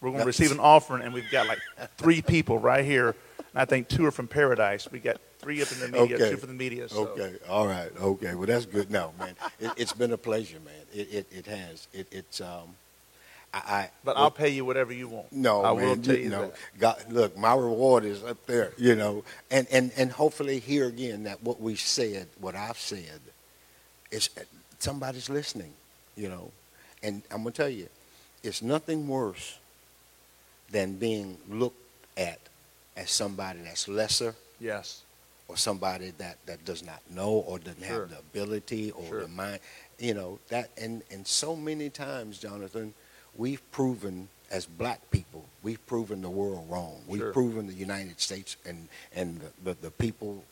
We're going to receive an offering, and we've got like three people right here. And I think two are from Paradise. We got three up in the media, Okay. two from the media. So. Okay, all right, okay. Well, that's good. No, man, it, it's been a pleasure, man. It it, it has. It, it's um, I. I But I'll pay you whatever you want. No, I man, will tell you, know, that. God, look, my reward is up there, you know, and, and, and hopefully here again that what we said, what I've said, is uh, somebody's listening, you know, and I'm gonna tell you, it's nothing worse than being looked at as somebody that's lesser Yes. or somebody that, that does not know or doesn't Sure. have the ability or Sure. the mind. You know, that and, and so many times, Johnathan, we've proven as black people, we've proven the world wrong. We've Sure. proven the United States and, and the, the, the people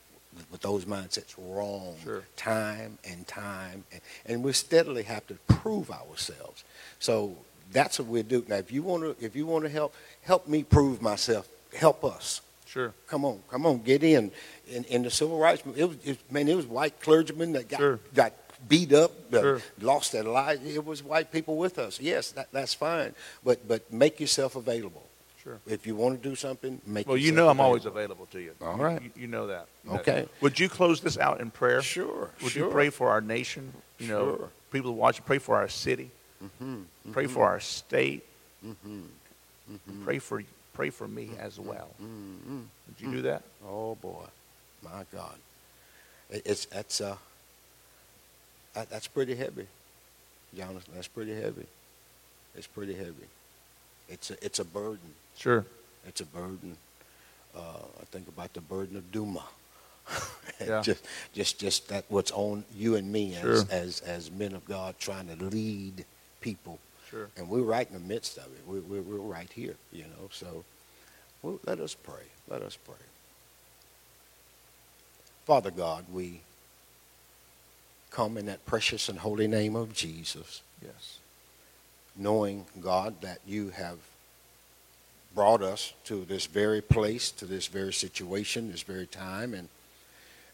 with those mindsets wrong Sure. time and time. And, and we steadily have to prove ourselves. So that's what we do. Now, if you want to, if you want to help, help me prove myself. Help us. Sure. Come on, come on, get in. In, in the civil rights, movement, it was, it, man, it was white clergymen that got Sure. got beat up, uh, Sure. lost their lives. It was white people with us. Yes, that, that's fine, but but make yourself available. Sure. If you want to do something, make. Well, you know I'm always available. available to you. All right. You, you know that. Okay. that. Would you close this out in prayer? Sure. Would sure. you pray for our nation? You know, Sure. people watching. Pray for our city. Mm-hmm. Pray mhm, for our state. Mm-hmm. and Pray for pray for me as well. mhm. Would you do that? Oh boy, my God, It- it's that's uh, that, that's pretty heavy, Johnathan. That's pretty heavy. It's pretty heavy. It's a it's a burden. Sure. It's a burden. Uh, I think about the burden of Dumah. Yeah. just just just that what's on you and me as Sure. as as men of God trying to lead people, Sure. and we're right in the midst of it. We're we're, we're right here, you know. So, well, let us pray. Let us pray. Father God, we come in that precious and holy name of Jesus, Yes. knowing, God, that you have brought us to this very place, to this very situation, this very time. And,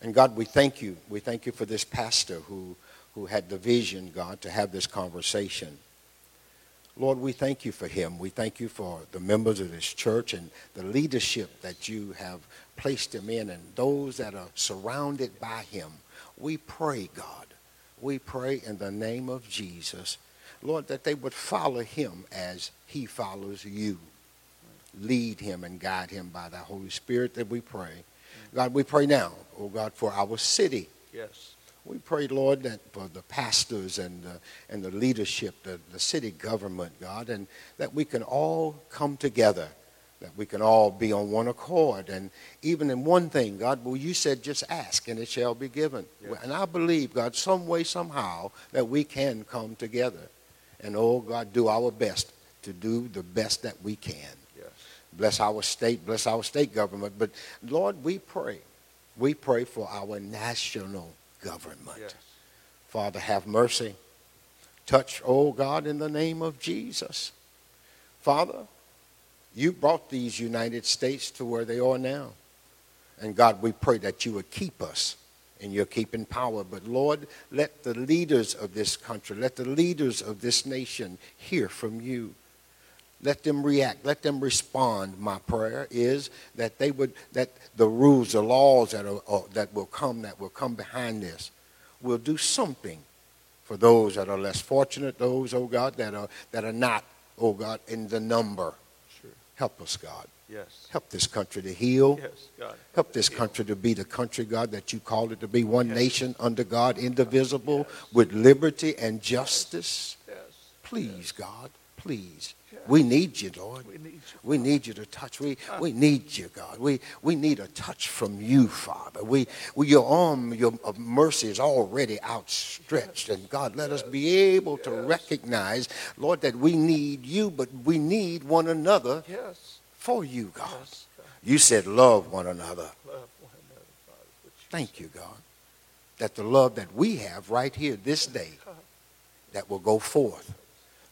and God, we thank you. We thank you for this pastor who, who had the vision, God, to have this conversation. Lord, we thank you for him. We thank you for the members of this church and the leadership that you have placed him in and those that are surrounded by him. We pray, God, we pray in the name of Jesus, Lord, that they would follow him as he follows you. Lead him and guide him by the Holy Spirit that we pray. God, we pray now, oh God, for our city. Yes. We pray, Lord, that for the pastors and the, and the leadership, the, the city government, God, and that we can all come together, that we can all be on one accord. And even in one thing, God, well, you said just ask and it shall be given. Yes. And I believe, God, some way, somehow, that we can come together. And, oh, God, do our best to do the best that we can. Yes. Bless our state, bless our state government. But, Lord, we pray. We pray for our national government. Yes. Father, have mercy. Touch, oh God, in the name of Jesus. Father, you brought these United States to where they are now. And God, we pray that you would keep us in your keeping power. But Lord, let the leaders of this country, let the leaders of this nation hear from you. Let them react. Let them respond. My prayer is that they would, that the rules, the laws that, are, uh, that will come, that will come behind this, will do something for those that are less fortunate, those, oh God, that are, that are not, oh God, in the number. Help us, God. Yes. Help this country to heal. Yes, God. Help this Heal. country to be the country, God, that you called it to be one Yes. nation under God, indivisible, Yes. with liberty and justice. Yes. Please, God, please. We need you, Lord. We need you. We need you to touch. We, we need you, God. We, we need a touch from you, Father. We, we, your arm your, of mercy is already outstretched. And God, let us be able to recognize, Lord, that we need you, but we need one another Yes. for you, God. You said love one another. Love one another, Father. which you Thank you, God, that the love that we have right here this day, that will go forth,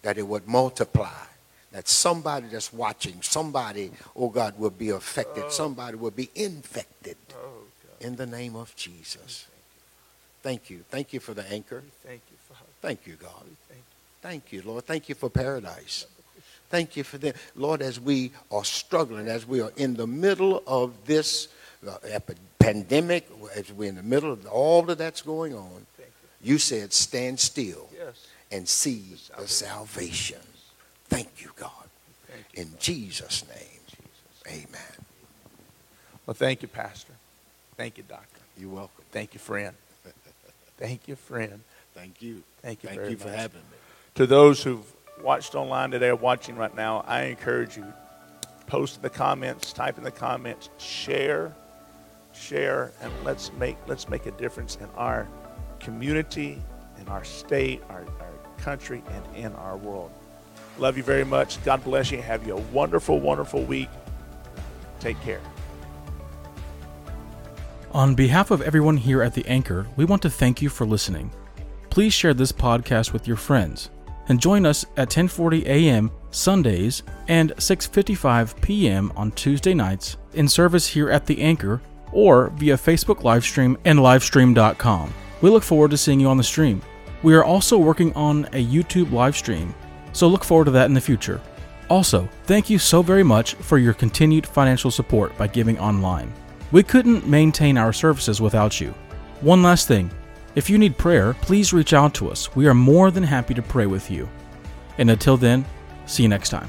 that it would multiply, that somebody that's watching, somebody, oh God, will be affected, somebody will be infected Oh, in the name of Jesus. Thank you. Thank you for the anchor. Thank you, Father. Thank you, God. Thank you. Lord. Thank you for paradise. Thank you for them. Lord, as we are struggling, as we are in the middle of this uh, pandemic, as we're in the middle of all of that's going on, you. you said, stand still Yes. and see the salvation. Thank you, God. Thank you. In Jesus' name, Jesus. amen. Well, thank you, Pastor. Thank you, Doctor. You're welcome. Thank you, friend. Thank you, friend. Thank you. Thank you Thank very you for much. having me. To those who've watched online today or watching right now, I encourage you post in the comments, type in the comments, share share, and let's make let's make a difference in our community, in our state, our, our country, and in our world. Love you very much. God bless you. Have you a wonderful, wonderful week. Take care. On behalf of everyone here at The Anchor, we want to thank you for listening. Please share this podcast with your friends and join us at 10:40 a.m. Sundays and 6:55 p.m. on Tuesday nights in service here at The Anchor or via Facebook livestream and livestream.com. We look forward to seeing you on the stream. We are also working on a YouTube live stream, so look forward to that in the future. Also, thank you so very much for your continued financial support by giving online. We couldn't maintain our services without you. One last thing if you need prayer, please reach out to us. We are more than happy to pray with you. And until then, see you next time.